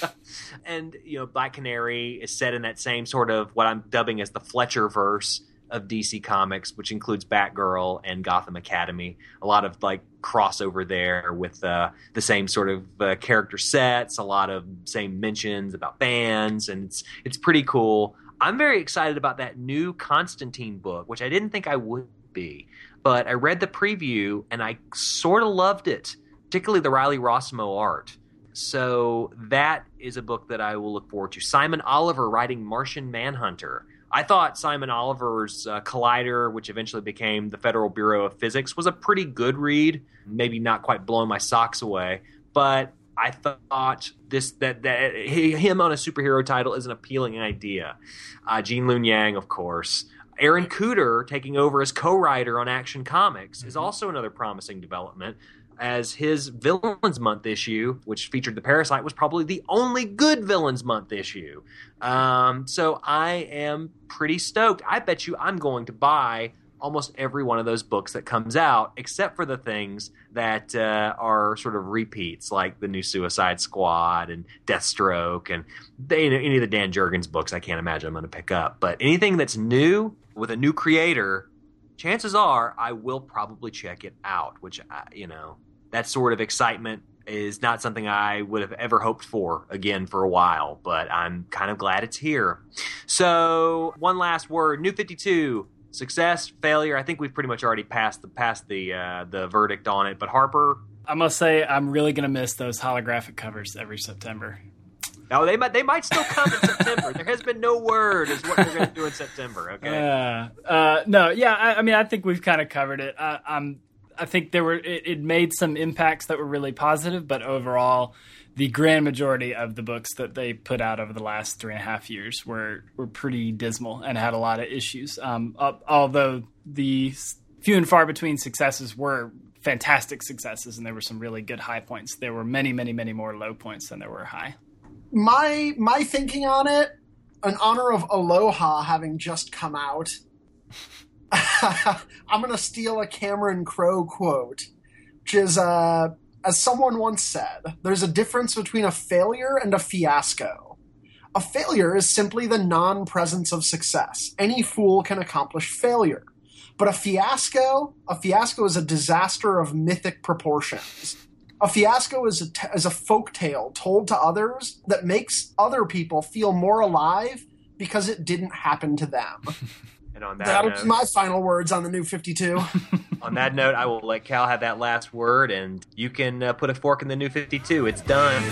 *laughs* and you know, Black Canary is set in that same sort of what I'm dubbing as the Fletcher verse of DC Comics, which includes Batgirl and Gotham Academy. A lot of like crossover there with uh, the same sort of uh, character sets, a lot of same mentions about bands, and it's it's pretty cool. I'm very excited about that new Constantine book, which I didn't think I would be, but I read the preview and I sort of loved it, particularly the Riley Rossmo art. So that is a book that I will look forward to. Simon Oliver writing Martian Manhunter. I thought Simon Oliver's uh, Collider, which eventually became the Federal Bureau of Physics, was a pretty good read. Maybe not quite blowing my socks away, but I thought this that that he, him on a superhero title is an appealing idea. Uh, Gene Luen Yang, of course. Aaron Kuder taking over as co-writer on Action Comics is also another promising development. As his Villains Month issue, which featured the Parasite, was probably the only good Villains Month issue. Um, so I am pretty stoked. I bet you I'm going to buy almost every one of those books that comes out, except for the things that uh, are sort of repeats, like the new Suicide Squad and Deathstroke, and they, any of the Dan Jurgens books. I can't imagine I'm going to pick up. But anything that's new with a new creator, chances are I will probably check it out. Which I, you know, that sort of excitement is not something I would have ever hoped for again for a while, but I'm kind of glad it's here. So, one last word: New Fifty Two success, failure. I think we've pretty much already passed the passed the uh, the verdict on it. But Harper, I must say, I'm really to miss those holographic covers every September. Now they might they might still come in September. There has been no word as what they're going to do in September. Okay. Uh, uh, no, yeah, I, I mean, I think we've kind of covered it. I, I'm, I think there were it, it made some impacts that were really positive, but overall, the grand majority of the books that they put out over the last three and a half years were were pretty dismal and had a lot of issues. Um, up, although the few and far between successes were fantastic successes, and there were some really good high points. There were many, many, many more low points than there were high. My my thinking on it, in honor of Aloha having just come out, *laughs* I'm gonna steal a Cameron Crowe quote, which is uh, as someone once said, "There's a difference between a failure and a fiasco. A failure is simply the non-presence of success. Any fool can accomplish failure." But a fiasco, a fiasco is a disaster of mythic proportions. A fiasco is a, t- is a folk tale told to others that makes other people feel more alive because it didn't happen to them. *laughs* And on that That'll note, be my final words on the new 52. *laughs* on that note, I will let Cal have that last word, and you can uh, put a fork in the new 52. It's done.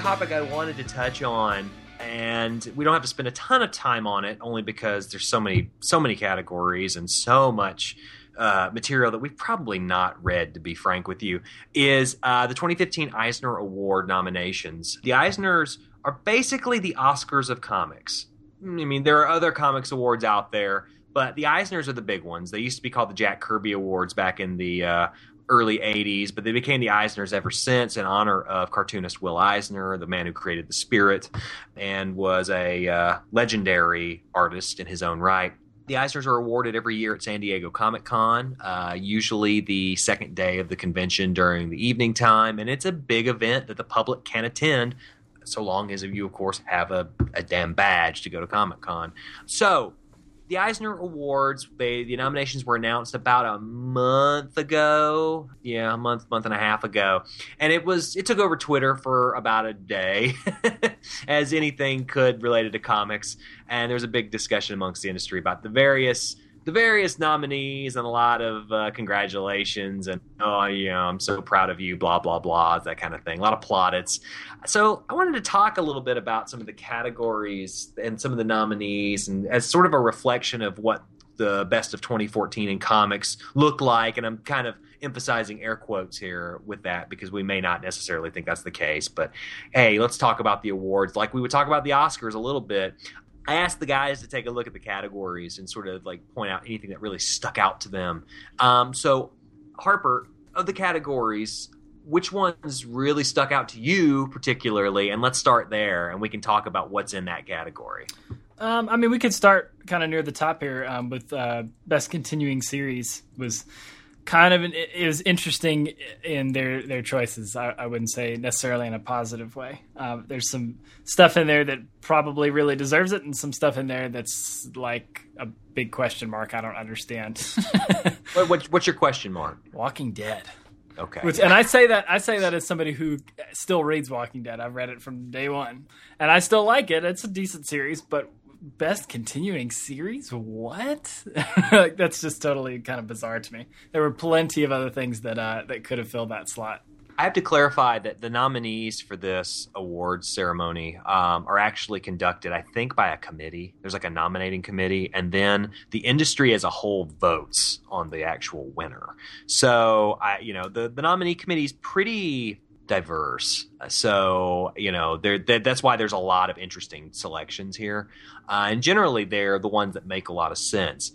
Topic I wanted to touch on, and we don't have to spend a ton of time on it, only because there's so many so many categories and so much uh, material that we've probably not read. To be frank with you, is uh, the 2015 Eisner Award nominations. The Eisners are basically the Oscars of comics. I mean, there are other comics awards out there, but the Eisners are the big ones. They used to be called the Jack Kirby Awards back in the uh, early 80s, but they became the Eisners ever since in honor of cartoonist Will Eisner, the man who created the Spirit and was a uh, legendary artist in his own right. The Eisners are awarded every year at San Diego Comic Con, uh, usually the second day of the convention during the evening time, and it's a big event that the public can attend so long as you, of course, have a, a damn badge to go to Comic Con. So, the Eisner Awards, they the nominations were announced about a month ago. Yeah, a month, month and a half ago. And it was it took over Twitter for about a day, *laughs* as anything could related to comics. And there was a big discussion amongst the industry about the various the various nominees and a lot of uh, congratulations and oh know I'm so proud of you blah blah blah that kind of thing. A lot of plaudits. So I wanted to talk a little bit about some of the categories and some of the nominees and as sort of a reflection of what the best of 2014 in comics look like. And I'm kind of emphasizing air quotes here with that because we may not necessarily think that's the case. But hey let's talk about the awards. Like we would talk about the Oscars a little bit I asked the guys to take a look at the categories and sort of like point out anything that really stuck out to them. Um, so, Harper, of the categories, which ones really stuck out to you particularly? And let's start there, and we can talk about what's in that category. Um, I mean, we could start kind of near the top here um, with uh, best continuing series was kind of an, it was interesting in their their choices. I, I wouldn't say necessarily in a positive way. Um, there's some stuff in there that probably really deserves it, and some stuff in there that's like a big question mark. I don't understand. *laughs* What, what, what's your question, Mark? Walking Dead. Okay. Which, and I say that I say that as somebody who still reads Walking Dead. I've read it from day one, and I still like it. It's a decent series, but best continuing series? What? *laughs* like that's just totally kind of bizarre to me. There were plenty of other things that uh, that could have filled that slot. I have to clarify that the nominees for this awards ceremony um, are actually conducted, I think, by a committee. There's like a nominating committee, and then the industry as a whole votes on the actual winner. So, I, you know, the the nominee committee is pretty diverse. So, you know, that's why there's a lot of interesting selections here, uh, and generally they're the ones that make a lot of sense.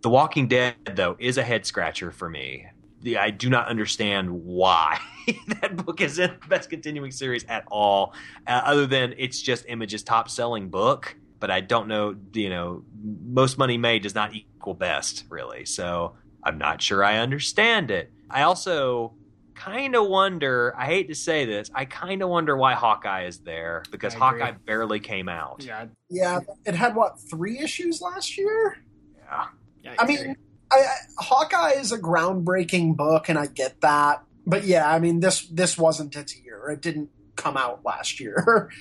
The Walking Dead, though, is a head scratcher for me. The, I do not understand why *laughs* that book is in the best continuing series at all, uh, other than it's just Image's top selling book. But I don't know, you know, most money made does not equal best, really. So I'm not sure I understand it. I also kind of wonder, I hate to say this, I kind of wonder why Hawkeye is there because Hawkeye barely came out. Yeah, yeah, it had what three issues last year? Yeah. yeah I mean, I, I, Hawkeye is a groundbreaking book, and I get that. But yeah, I mean this this wasn't its year. It didn't come out last year. *laughs*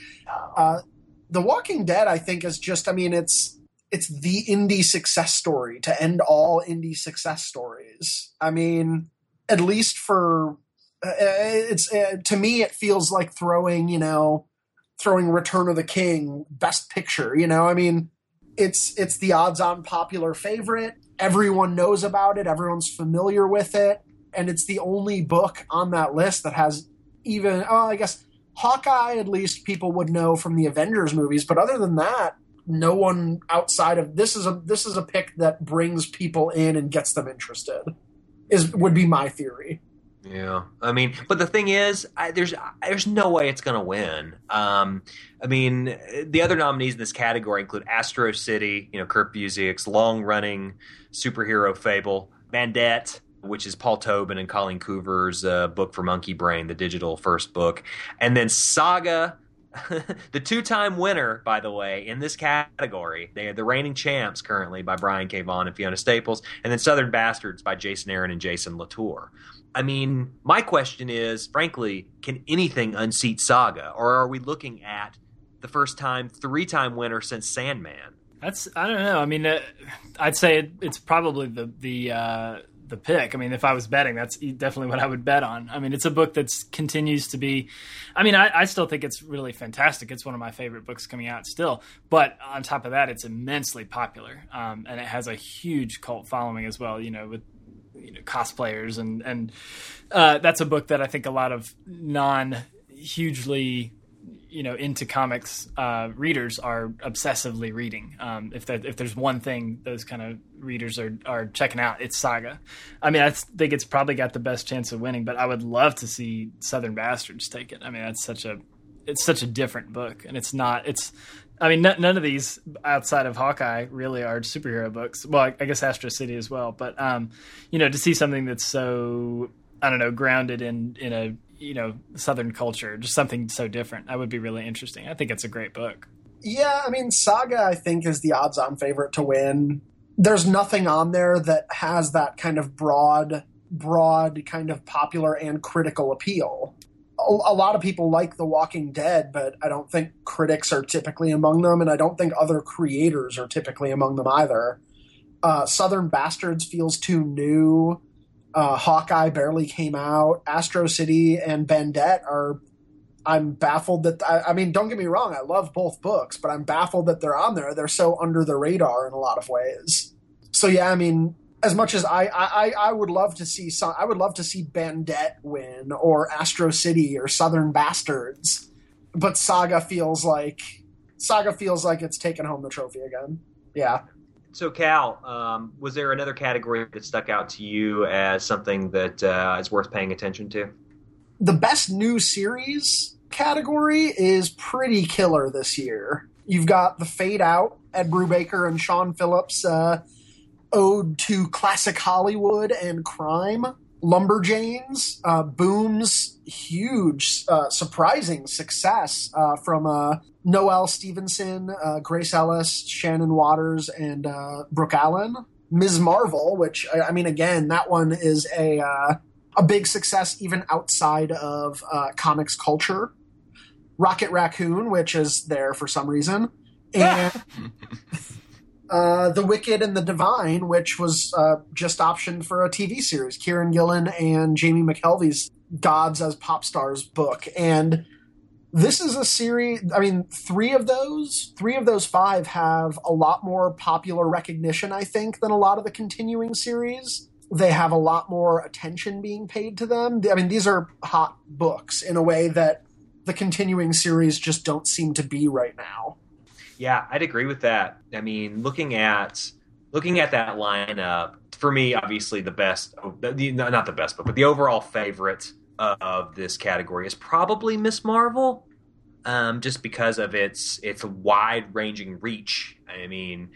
Uh, the Walking Dead, I think, is just. I mean, it's it's the indie success story to end all indie success stories. I mean, at least for uh, it's uh, to me, it feels like throwing you know throwing Return of the King Best Picture. You know, I mean, it's it's the odds-on popular favorite. Everyone knows about it. Everyone's familiar with it, and it's the only book on that list that has even. Oh, I guess Hawkeye. At least people would know from the Avengers movies, but other than that, no one outside of this is a this is a pick that brings people in and gets them interested. Is would be my theory. Yeah, I mean, but the thing is, I, there's there's no way it's going to win. Um, I mean, the other nominees in this category include Astro City, you know, Kurt Busiek's long-running superhero fable, Bandette, which is Paul Tobin and Colleen Coover's uh, book for Monkey Brain, the digital first book, and then Saga. *laughs* the two-time winner, by the way, in this category, they are the reigning champs currently by Brian K. Vaughan and Fiona Staples, and then Southern Bastards by Jason Aaron and Jason Latour. I mean, my question is, frankly, can anything unseat Saga, or are we looking at the first time, three-time winner since Sandman? That's I don't know. I mean, uh, I'd say it, it's probably the the uh, the pick. I mean, if I was betting, that's definitely what I would bet on. I mean, it's a book that continues to be. I mean, I, I, still think it's really fantastic. It's one of my favorite books coming out still. But on top of that, it's immensely popular, um, and it has a huge cult following as well. You know, with you know cosplayers and and uh, that's a book that I think a lot of non hugely you know into comics uh, readers are obsessively reading. Um, if that if there's one thing those kind of readers are are checking out, it's Saga. I mean, I think it's probably got the best chance of winning, but I would love to see Southern Bastards take it. I mean, that's such a it's such a different book, and it's not it's. I mean, n- none of these outside of Hawkeye really are superhero books. Well, I, I guess Astro City as well, but um, you know, to see something that's so I don't know grounded in in a you know southern culture just something so different that would be really interesting. I think it's a great book. Yeah i mean saga i think is the odds on favorite to win. There's nothing on there that has that kind of broad broad kind of popular and critical appeal. A, lot of people like the walking dead but i don't think critics are typically among them and i don't think other creators are typically among them either. Uh, southern bastards feels too new uh, Hawkeye barely came out. Astro City and Bandette are. I'm baffled that I, I, mean, don't get me wrong, I love both books, but I'm baffled that they're on there. They're so under the radar in a lot of ways. So yeah, I mean, as much as I I, I would love to see some, I would love to see Bandette win or Astro City or Southern Bastards, but Saga feels like Saga feels like it's taken home the trophy again. Yeah. So, Cal, um, was there another category that stuck out to you as something that uh, is worth paying attention to? The best new series category is pretty killer this year. You've got The Fade Out, Ed Brubaker and Sean Phillips' uh, ode to classic Hollywood and crime. Lumberjanes, uh, Boom's huge, uh, surprising success uh, from uh, Noelle Stevenson, uh, Grace Ellis, Shannon Watters, and uh, Brooke Allen. Ms. Marvel, which I mean, again, that one is a a big success even outside of comics culture. Rocket Raccoon, which is there for some reason, *laughs* and. Uh, the Wicked and the Divine, which was uh, just optioned for a TV series. Kieron Gillen and Jamie McKelvie's Gods as Pop Stars book. And this is a series, I mean, three of those, three of those five have a lot more popular recognition, I think, than a lot of the continuing series. They have a lot more attention being paid to them. I mean, these are hot books in a way that the continuing series just don't seem to be right now. Yeah, I'd agree with that. I mean, looking at looking at that lineup, for me, obviously the best, not the best, but, but the overall favorite of this category is probably Miss Marvel, um, just because of its its wide ranging reach. I mean,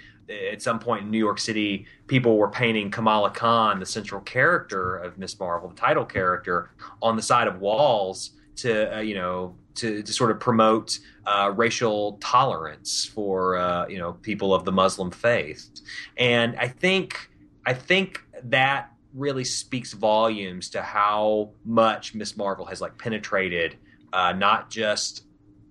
at some point in New York City, people were painting Kamala Khan, the central character of Miss Marvel, the title character, on the side of walls to uh, you know to, to sort of promote uh, racial tolerance for uh, you know people of the Muslim faith, and I think I think that really speaks volumes to how much Miss Marvel has like penetrated uh, not just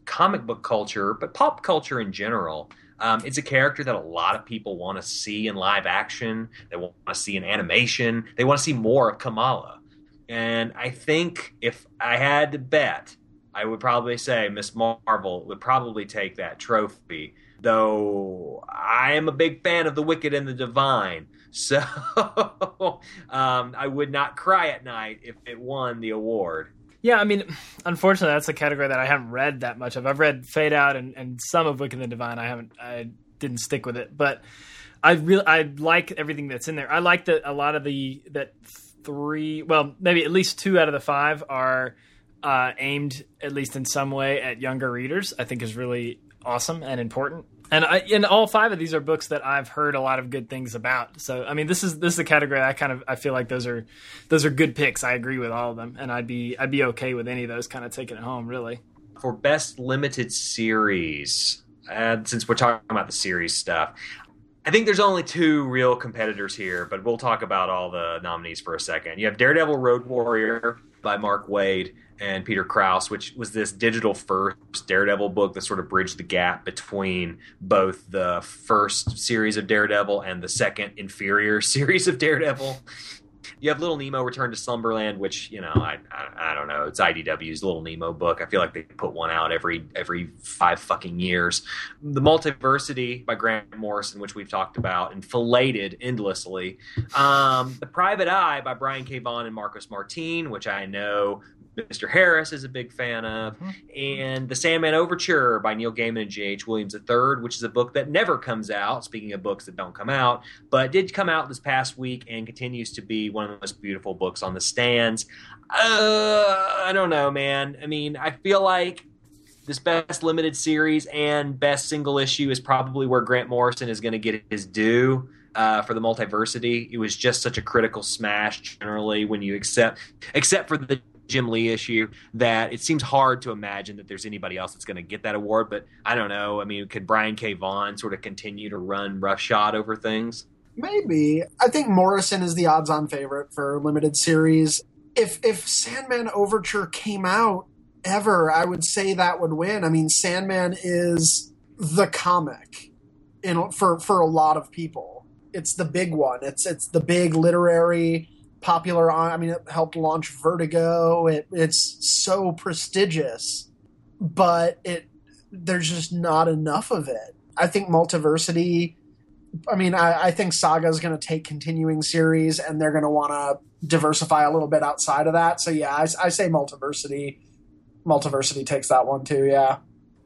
comic book culture but pop culture in general. Um, it's a character that a lot of people want to see in live action. They want to see in animation. They want to see more of Kamala. And I think if I had to bet, I would probably say Miss Marvel would probably take that trophy. Though I am a big fan of the Wicked and the Divine, *laughs* so um, I would not cry at night if it won the award. Yeah, I mean, unfortunately, that's a category that I haven't read that much of. I've read Fade Out and, and some of Wicked and the Divine. I haven't, I didn't stick with it, but I really, I like everything that's in there. I like that a lot of the that three, well, maybe at least two out of the five are uh, aimed, at least in some way, at younger readers. I think is really awesome and important. and I, and all five of these are books that I've heard a lot of good things about. So I mean, this is this is a category I kind of I feel like those are those are good picks. I agree with all of them, and I'd be I'd be okay with any of those kind of taking it home. Really, For best limited series, uh, since we're talking about the series stuff, I think there's only two real competitors here, but we'll talk about all the nominees for a second. You have Daredevil Road Warrior by Mark Waid and Peter Krause, which was this digital first Daredevil book that sort of bridged the gap between both the first series of Daredevil and the second inferior *laughs* series of Daredevil. You have Little Nemo Return to Slumberland, which you know I, I I don't know. It's IDW's Little Nemo book. I feel like they put one out every every five fucking years. The Multiversity by Grant Morrison, which we've talked about and filleted endlessly. Um, the Private Eye by Brian K. Vaughan and Marcos Martin, which I know Mr. Harris is a big fan of, and The Sandman Overture by Neil Gaiman and J.H. Williams III, which is a book that never comes out. Speaking of books that don't come out, but did come out this past week and continues to be one of the most beautiful books on the stands. Uh, I don't know, man. I mean, I feel like this best limited series and best single issue is probably where Grant Morrison is going to get his due. Uh, for the multiversity, it was just such a critical smash generally when you accept, except for the Jim Lee issue, that it seems hard to imagine that there's anybody else that's going to get that award. But I don't know. I mean, could Brian K. Vaughan sort of continue to run roughshod over things? Maybe. I think Morrison is the odds-on favorite for limited series. If if Sandman Overture came out ever, I would say that would win. I mean, Sandman is the comic in for for a lot of people. It's the big one. It's it's the big literary popular. On. I mean, it helped launch Vertigo. It, it's so prestigious, but it there's just not enough of it. I think Multiversity. I mean, I, I think Saga is going to take continuing series, and they're going to want to diversify a little bit outside of that. So yeah, I, I say Multiversity. Multiversity takes that one too. Yeah.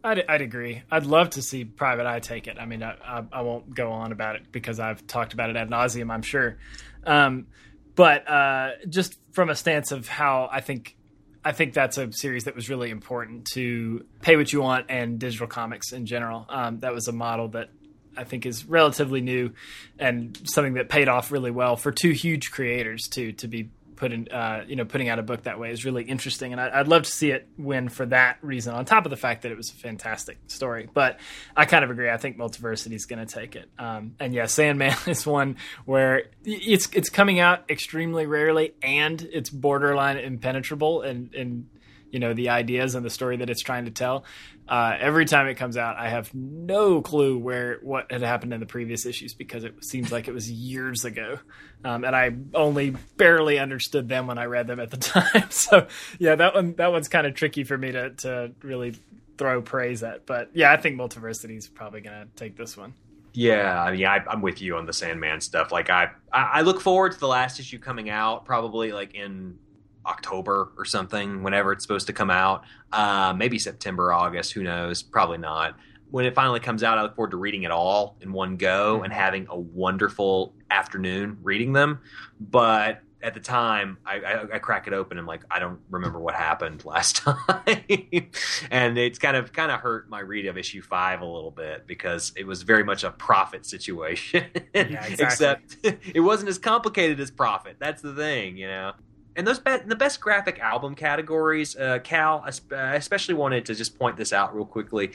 I'd, I'd agree. I'd love to see Private Eye take it. I mean, I, I, I won't go on about it because I've talked about it ad nauseum. I'm sure, um, but uh, just from a stance of how I think, I think that's a series that was really important to pay what you want and digital comics in general. Um, that was a model that I think is relatively new and something that paid off really well for two huge creators too. To be uh, you know, putting out a book that way is really interesting, and I, would love to see it win for that reason. On top of the fact that it was a fantastic story, but I kind of agree. I think Multiversity is going to take it, um, and yeah, Sandman *laughs* is one where it's it's coming out extremely rarely, and it's borderline impenetrable, and and you know the ideas and the story that it's trying to tell. Uh, every time it comes out, I have no clue where what had happened in the previous issues because it seems like it was years ago, um, and I only barely understood them when I read them at the *laughs* time. so yeah, that one that one's kind of tricky for me to to really throw praise at. But yeah, I think Multiversity is probably to take this one. Yeah, I mean, I, I'm with you on the Sandman stuff. Like, I I look forward to the last issue coming out, probably like in October or something, whenever it's supposed to come out. Uh, maybe September, August, who knows? Probably not. When it finally comes out, I look forward to reading it all in one go and having a wonderful afternoon reading them. But at the time, I, I, I crack it open and like I don't remember what happened *laughs* last time, and it's kind of kind of hurt my read of issue five a little bit because it was very much a Prophet situation. Yeah, exactly. *laughs* Except *laughs* it wasn't as complicated as Prophet. That's the thing, you know and those be- the best graphic album categories, uh, Cal, I, sp- I especially wanted to just point this out real quickly.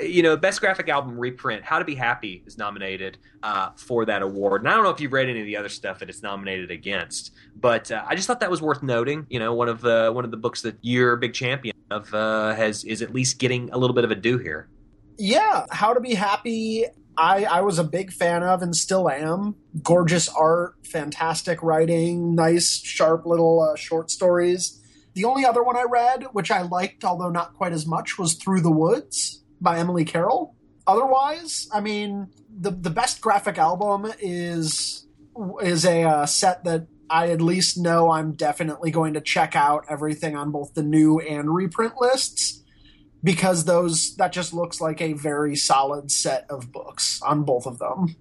You know, best graphic album reprint, "How to Be Happy" is nominated uh, for that award. And I don't know if you've read any of the other stuff that it's nominated against, but uh, I just thought that was worth noting. You know, one of the one of the books that you're a big champion of uh, has is at least getting a little bit of a due here. Yeah, How to Be Happy. I, I was a big fan of and still am. Gorgeous art, fantastic writing, nice, sharp little uh, short stories. The only other one I read, which I liked, although not quite as much, was Through the Woods by Emily Carroll. Otherwise, I mean, the the best graphic album is is a uh, set that I at least know I'm definitely going to check out everything on both the new and reprint lists because those that just looks like a very solid set of books on both of them.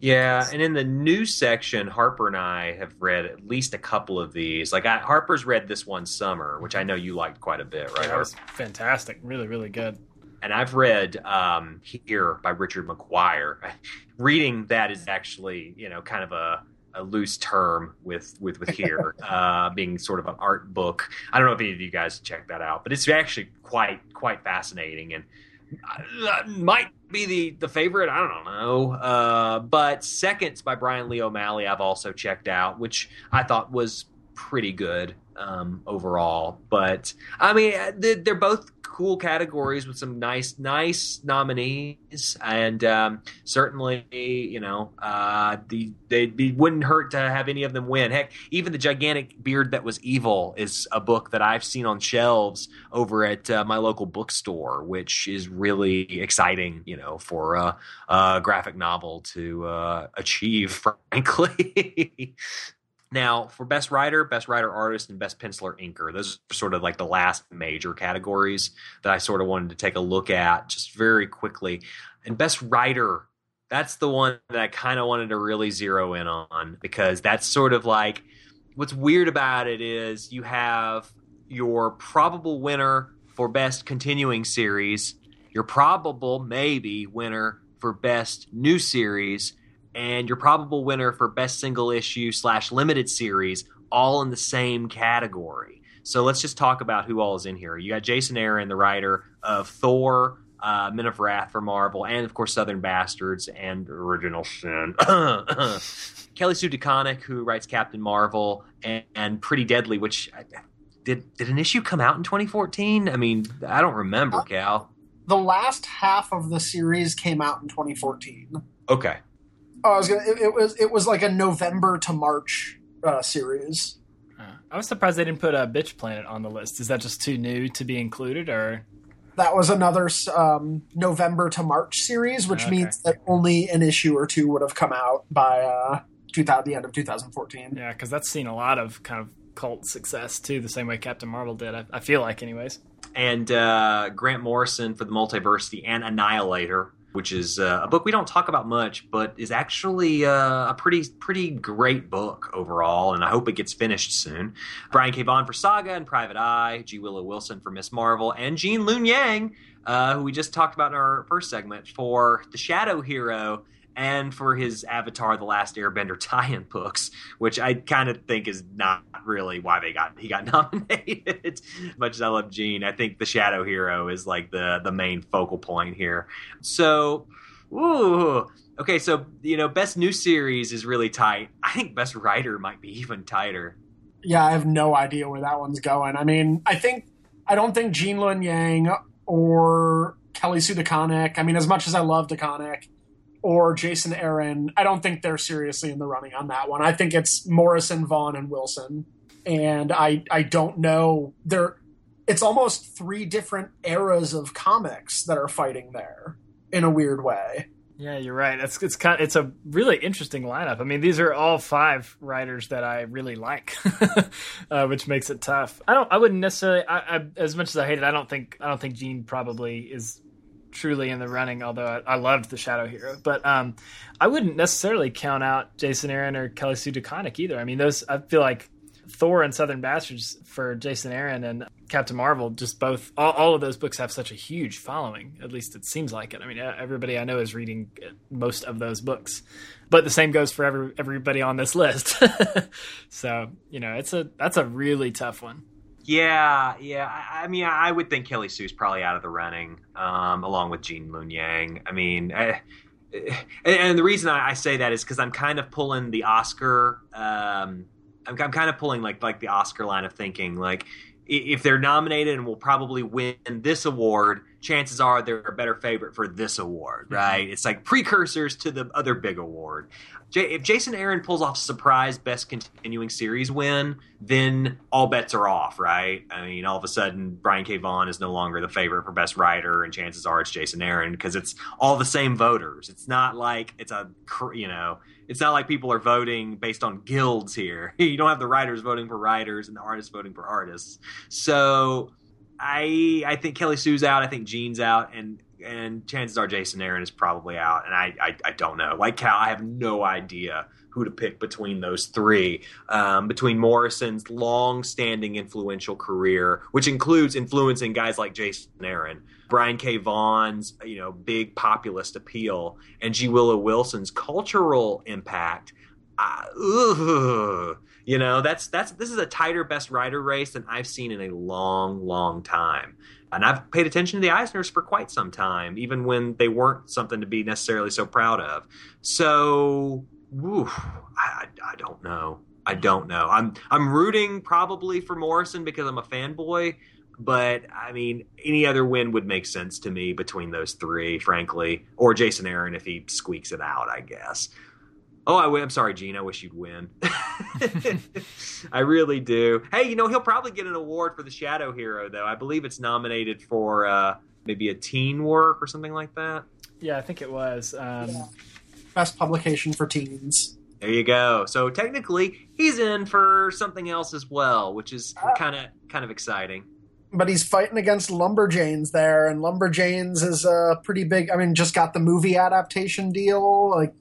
Yeah, and in the new section, Harper and I have read at least a couple of these. Like I, Harper's read this one summer, which I know you liked quite a bit, right? That was fantastic, really, really good. and I've read um, here by Richard McGuire. *laughs* Reading that is actually, you know, kind of a, a loose term with with with here *laughs* uh, being sort of an art book. I don't know if any of you guys check that out, but it's actually quite quite fascinating and uh, might be the the favorite. I don't know, uh, but Seconds by Brian Lee O'Malley I've also checked out, which I thought was pretty good um, overall. But I mean, they're, they're both cool categories with some nice, nice nominees, and um, certainly, you know, uh, the they wouldn't hurt to have any of them win. Heck, even the gigantic beard that was evil is a book that I've seen on shelves over at uh, my local bookstore, which is really exciting, you know, for a, a graphic novel to uh, achieve. *laughs* Frankly. Now, for best writer, best writer artist, and best penciler inker, those are sort of like the last major categories that I sort of wanted to take a look at just very quickly. And best writer, that's the one that I kind of wanted to really zero in on because that's sort of like what's weird about it is you have your probable winner for best continuing series, your probable maybe winner for best new series, and your probable winner for best single issue slash limited series all in the same category. So let's just talk about who all is in here. You got Jason Aaron, the writer of Thor, uh, Men of Wrath for Marvel, and of course Southern Bastards and Original Sin. *coughs* Kelly Sue DeConnick, who writes Captain Marvel, and, and Pretty Deadly, which did did an issue come out in 2014? I mean, I don't remember, Cal. The last half of the series came out in 2014. Okay, Oh, I was gonna. It, it was it was like a November to March uh, series. Uh, I was surprised they didn't put a Bitch Planet on the list. Is that just too new to be included, or That was another um, November to March series, which Okay. means that only an issue or two would have come out by uh, 2000, the end of 2014. yeah? Because that's seen a lot of kind of cult success too, the same way Captain Marvel did. I, I feel like, anyways. and uh, Grant Morrison for the Multiversity and Annihilator, which is uh, a book we don't talk about much, but is actually uh, a pretty pretty great book overall, and I hope it gets finished soon. Brian K. Vaughan for Saga and Private Eye, G. Willow Wilson for Miss Marvel, and Gene Luen Yang, uh, who we just talked about in our first segment for The Shadow Hero. And for his Avatar: The Last Airbender tie-in books, which I kind of think is not really why they got he got *laughs* nominated. much as I love Gene, I think the Shadow Hero is like the the main focal point here. So, ooh, okay. So you know, best new series is really tight. I think best writer might be even tighter. Yeah, I have no idea where that one's going. I mean, I think I don't think Gene Luen Yang or Kelly Sue DeConnick. I mean, as much as I love DeConnick or Jason Aaron, I don't think they're seriously in the running on that one. I think it's Morrison, Vaughan, and Wilson, and I I don't know. They're it's almost three different eras of comics that are fighting there in a weird way. Yeah, you're right. It's it's kind. It's a really interesting lineup. I mean, these are all five writers that I really like, *laughs* uh, which makes it tough. I don't. I wouldn't necessarily. I, I, as much as I hate it, I don't think. I don't think Gene probably is truly in the running. Although I, I loved the Shadow Hero, but um, I wouldn't necessarily count out Jason Aaron or Kelly Sue DeConnick either. I mean, those. I feel like Thor and Southern Bastards for Jason Aaron and Captain Marvel, just both, all, all of those books have such a huge following. At least it seems like it. I mean, everybody I know is reading most of those books, but the same goes for every, everybody on this list. *laughs* so you know, it's a that's a really tough one. Yeah, yeah. I, I mean, I would think Kelly Sue's probably out of the running, um, along with Gene Luen Yang. I mean, I, and, and the reason I, I say that is because I'm kind of pulling the Oscar. Um, I'm, I'm kind of pulling like like the Oscar line of thinking. Like, if they're nominated and will probably win this award, chances are they're a better favorite for this award, mm-hmm. right? It's like precursors to the other big award. J- if Jason Aaron pulls off surprise best continuing series win, then all bets are off, right? I mean, all of a sudden Brian K. Vaughan is no longer the favorite for best writer, and chances are it's Jason Aaron because it's all the same voters. It's not like it's a you know, it's not like people are voting based on guilds here. *laughs* you don't have the writers voting for writers and the artists voting for artists. So I I think Kelly Sue's out. I think Gene's out, and and chances are Jason Aaron is probably out. And I I, I don't know. Like Cal, I have no idea who to pick between those three. Um, between Morrison's long-standing influential career, which includes influencing guys like Jason Aaron, Brian K. Vaughan's you know big populist appeal, and G. Willow Wilson's cultural impact. Ugh. You know that's that's this is a tighter best rider race than I've seen in a long, long time. And I've paid attention to the Eisners for quite some time, even when they weren't something to be necessarily so proud of. So, whew, I, I don't know. I don't know. I'm I'm rooting probably for Morrison because I'm a fanboy, but I mean any other win would make sense to me between those three, frankly, or Jason Aaron if he squeaks it out, I guess. Oh, I, am sorry, Gene. I wish you'd win. *laughs* I really do. Hey, you know he'll probably get an award for the Shadow Hero, though. I believe it's nominated for uh, maybe a teen work or something like that. Yeah, I think it was. Um, Yeah. Best publication for teens. There you go. So technically, he's in for something else as well, which is kind of kind of exciting. But he's fighting against Lumberjanes there, and Lumberjanes is a pretty big. I mean, just got the movie adaptation deal. Like,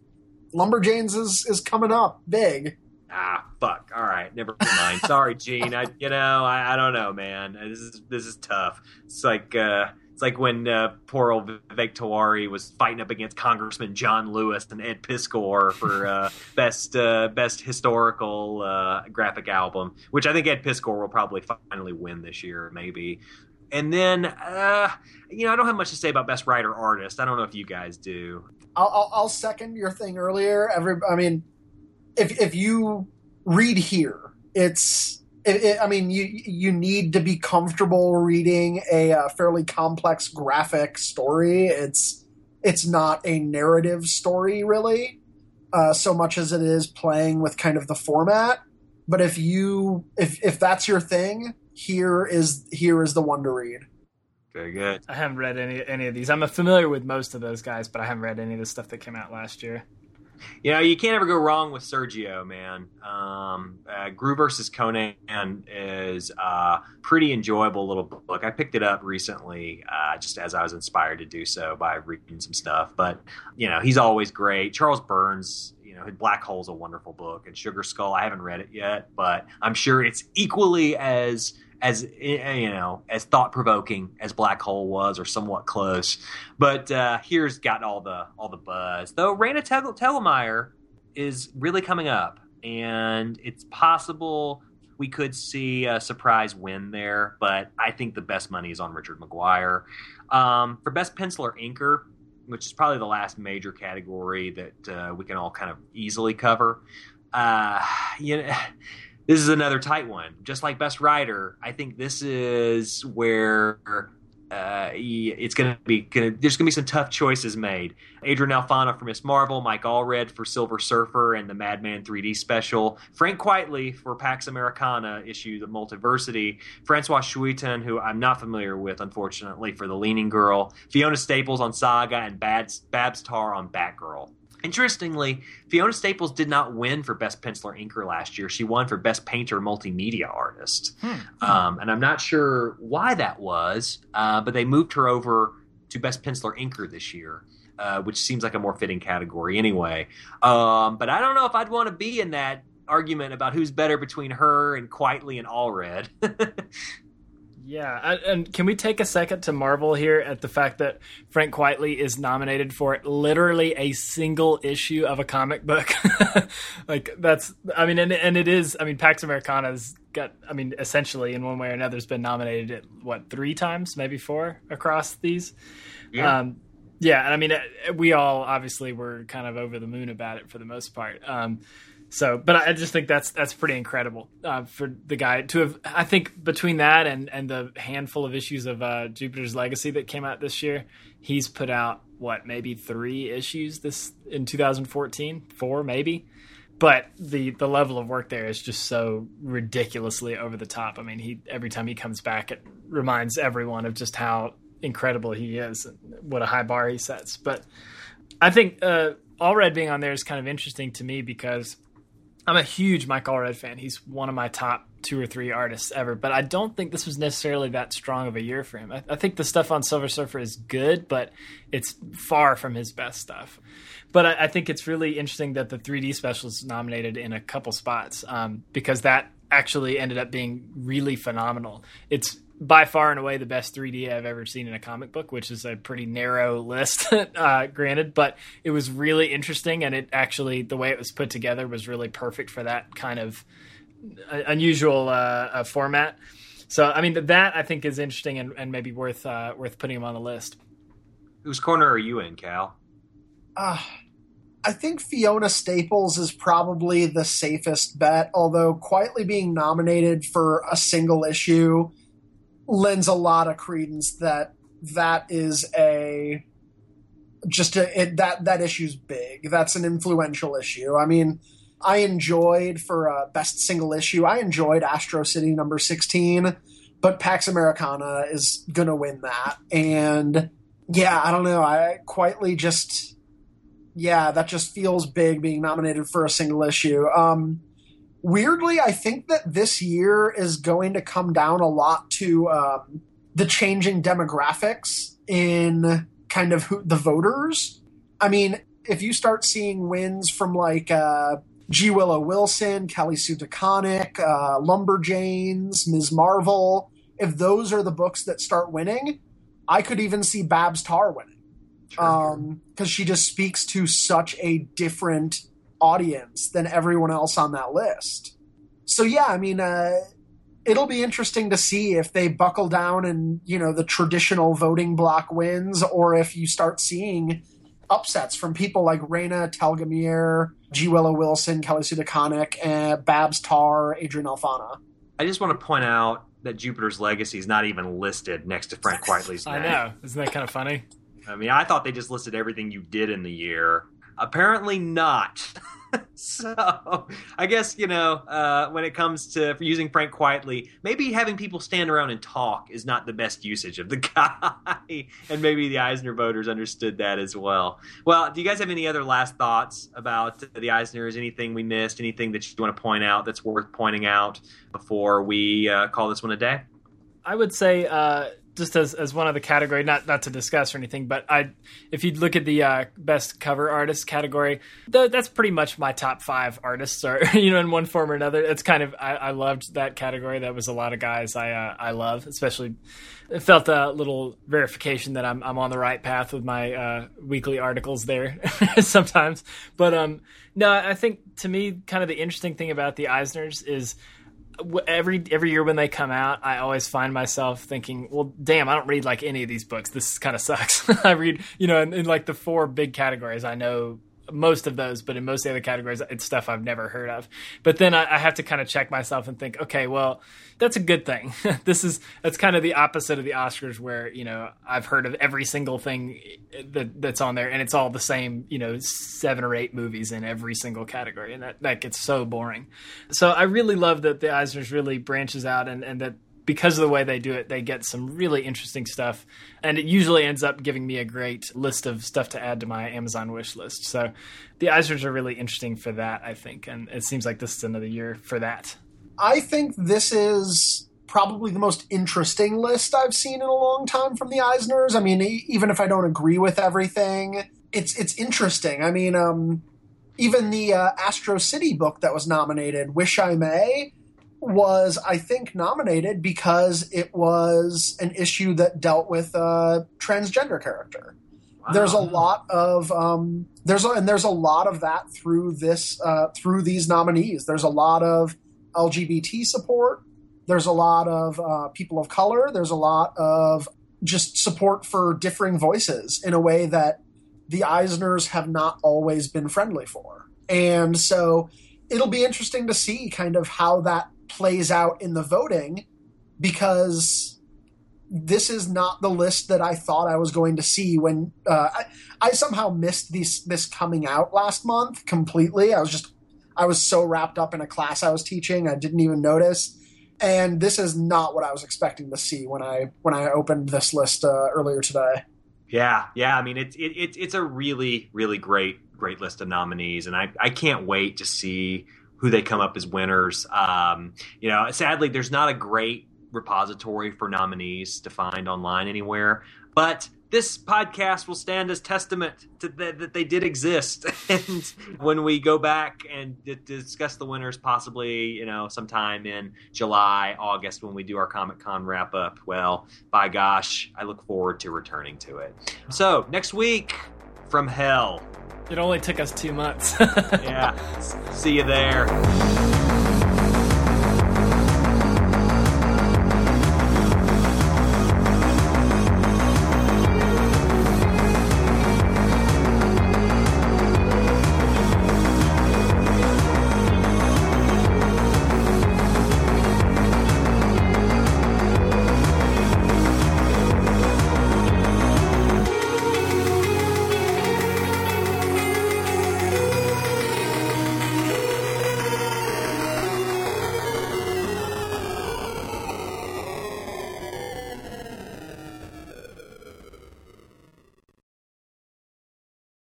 Lumberjanes is is coming up big. Ah, fuck. All right, never mind. Sorry, Gene. I, you know, I, I don't know, man. This is this is tough. It's like uh, it's like when uh, poor old Vivek Tiwary was fighting up against Congressman John Lewis and Ed Piskor for uh, *laughs* best uh, best historical uh, graphic album, which I think Ed Piskor will probably finally win this year, maybe. And then, uh, you know, I don't have much to say about best writer artist. I don't know if you guys do. I'll, I'll, I'll second your thing earlier. Every, I mean, if if you read here, it's. It, it, I mean, you you need to be comfortable reading a, uh fairly complex graphic story. It's it's not a narrative story really, uh, so much as it is playing with kind of the format. But if you if if that's your thing, here is here is the one to read. Very good. I haven't read any any of these. I'm familiar with most of those guys, but I haven't read any of the stuff that came out last year. You know, you can't ever go wrong with Sergio, man. Um, uh, Groo versus Conan is a pretty enjoyable little book. I picked it up recently, uh, just as I was inspired to do so by reading some stuff. But you know, he's always great. Charles Burns, you know, Black Hole's a wonderful book, and Sugar Skull. I haven't read it yet, but I'm sure it's equally as as eh, you know as thought provoking as Black Hole was, or somewhat close. But uh, here's got all the all the buzz. Though Raina Tel- Telgemeier is really coming up, and it's possible we could see a surprise win there. But I think the best money is on Richard McGuire um, for best pencil or inker. Which is probably the last major category that uh, we can all kind of easily cover. Uh, you know, this is another tight one. Just like Best Rider, I think this is where uh, it's going to be. Gonna, there's going to be some tough choices made. Adrian Alphona for Miss Marvel, Mike Allred for Silver Surfer and the Madman 3D special, Frank Quitely for Pax Americana issue The Multiversity, Francois Schuiten, who I'm not familiar with, unfortunately, for The Leaning Girl, Fiona Staples on Saga, and Babs, Babs Tarr on Batgirl. Interestingly, Fiona Staples did not win for Best Penciler Inker last year. She won for Best Painter Multimedia Artist. Um, and I'm not sure why that was, uh, but they moved her over to Best Penciler Inker this year, uh, which seems like a more fitting category anyway. Um, but I don't know if I'd want to be in that argument about who's better between her and Quitely and Allred. *laughs* Yeah, and can we take a second to marvel here at the fact that Frank Quitely is nominated for literally a single issue of a comic book? *laughs* like that's, I mean, and and it is, I mean, Pax Americana's got, I mean, essentially in one way or another has been nominated what three times, maybe four across these. Yeah. Um, yeah, and I mean, uh, we all obviously were kind of over the moon about it for the most part. Um, so, but I just think that's that's pretty incredible uh, for the guy to have. I think between that and and the handful of issues of uh, Jupiter's Legacy that came out this year, he's put out what maybe three issues this in 2014, four maybe. But the the level of work there is just so ridiculously over the top. I mean, he every time he comes back, it reminds everyone of just how incredible he is, and what a high bar he sets. But I think uh, Allred being on there is kind of interesting to me because I'm a huge Mike Allred fan. He's one of my top two or three artists ever, but I don't think this was necessarily that strong of a year for him. I, I think the stuff on Silver Surfer is good, but it's far from his best stuff. But I, I think it's really interesting that the 3D special is nominated in a couple spots um, because that actually ended up being really phenomenal. It's by far and away the best 3D I've ever seen in a comic book, which is a pretty narrow *laughs* list, *laughs* uh, granted, but it was really interesting. And it actually, the way it was put together was really perfect for that kind of uh, unusual uh, uh, format. So, I mean, that I think is interesting and, and maybe worth uh, worth putting him on the list. Whose corner are you in, Cal? Uh, I think Fiona Staples is probably the safest bet, although Quitely being nominated for a single issue lends a lot of credence that that is a just a, it, that that issue's big. That's an influential issue. I mean, I enjoyed for a best single issue. I enjoyed Astro City number sixteen, but Pax Americana is gonna win that. And yeah, I don't know. I Quitely just yeah, that just feels big being nominated for a single issue. Um, weirdly, I think that this year is going to come down a lot to um, the changing demographics in kind of who, the voters. I mean, if you start seeing wins from like uh, G. Willow Wilson, Kelly Sue DeConnick, uh, Lumberjanes, Ms. Marvel, if those are the books that start winning, I could even see Babs Tarr winning um because she just speaks to such a different audience than everyone else on that list so yeah i mean uh it'll be interesting to see if they buckle down and you know the traditional voting block wins or if you start seeing upsets from people like Raina Telgemeier, G. Willow Wilson, Kelly Sue DeConnick, uh, Babs Tarr, Adrian Alphona. I just want to point out that Jupiter's Legacy is not even listed next to Frank Quitely's *laughs* name. I know. Isn't that kind of funny? I mean, I thought they just listed everything you did in the year. Apparently not. *laughs* so I guess you know uh, when it comes to using Frank Quitely, maybe having people stand around and talk is not the best usage of the *laughs* guy, and maybe the Eisner voters understood that as well. Well, do you guys have any other last thoughts about the Eisners? Anything we missed? Anything that you want to point out that's worth pointing out before we uh, call this one a day? I would say uh, just as, as one of the category, not not to discuss or anything, but I, if you look at the uh, best cover artist category, th- that's pretty much my top five artists, or *laughs* you know, in one form or another. It's kind of I, I loved that category. That was a lot of guys I uh, I love, especially. It felt a little verification that I'm I'm on the right path with my uh, weekly articles there *laughs* sometimes. But um, no, I think to me, kind of the interesting thing about the Eisners is every every year when they come out, I always find myself thinking, "Well, damn, I don't read like any of these books. This kind of sucks." *laughs* I read, you know, in, in, like the four big categories, I know most of those, but in most of the other categories, it's stuff I've never heard of. But then I, I have to kind of check myself and think, okay, well, that's a good thing. *laughs* this is that's kind of the opposite of the Oscars, where you know I've heard of every single thing eh, that that's on there, and it's all the same, you know, seven or eight movies in every single category, and that that gets so boring. So I really love that the Eisners really branches out, and and that because of the way they do it, they get some really interesting stuff, and it usually ends up giving me a great list of stuff to add to my Amazon wish list. So, the Eisners are really interesting for that, I think, and it seems like this is another year for that. I think this is probably the most interesting list I've seen in a long time from the Eisners. I mean, even if I don't agree with everything, it's it's interesting. I mean, um, even the uh, Astro City book that was nominated, Wish I May was, I think, nominated because it was an issue that dealt with a transgender character. Wow. There's a lot of um, there's a, and there's a lot of that through this uh, through these nominees. There's a lot of LGBT support. There's a lot of uh, people of color. There's a lot of just support for differing voices in a way that the Eisners have not always been friendly for. And so it'll be interesting to see kind of how that plays out in the voting because this is not the list that I thought I was going to see when uh, I, I, somehow missed this this coming out last month completely. I was just I was so wrapped up in a class I was teaching I didn't even notice. And this is not what I was expecting to see when I when I opened this list uh, earlier today. Yeah, yeah. I mean, it's it, it's a really really great great list of nominees, and I I can't wait to see who they come up as winners. Um, you know, sadly, there's not a great repository for nominees to find online anywhere, but this podcast will stand as testament to that, that they did exist. *laughs* and when we go back and d- discuss the winners, possibly you know sometime in July, August, when we do our Comic Con wrap up, well, by gosh, I look forward to returning to it. So next week from hell. It only took us two months. *laughs* Yeah, see you there.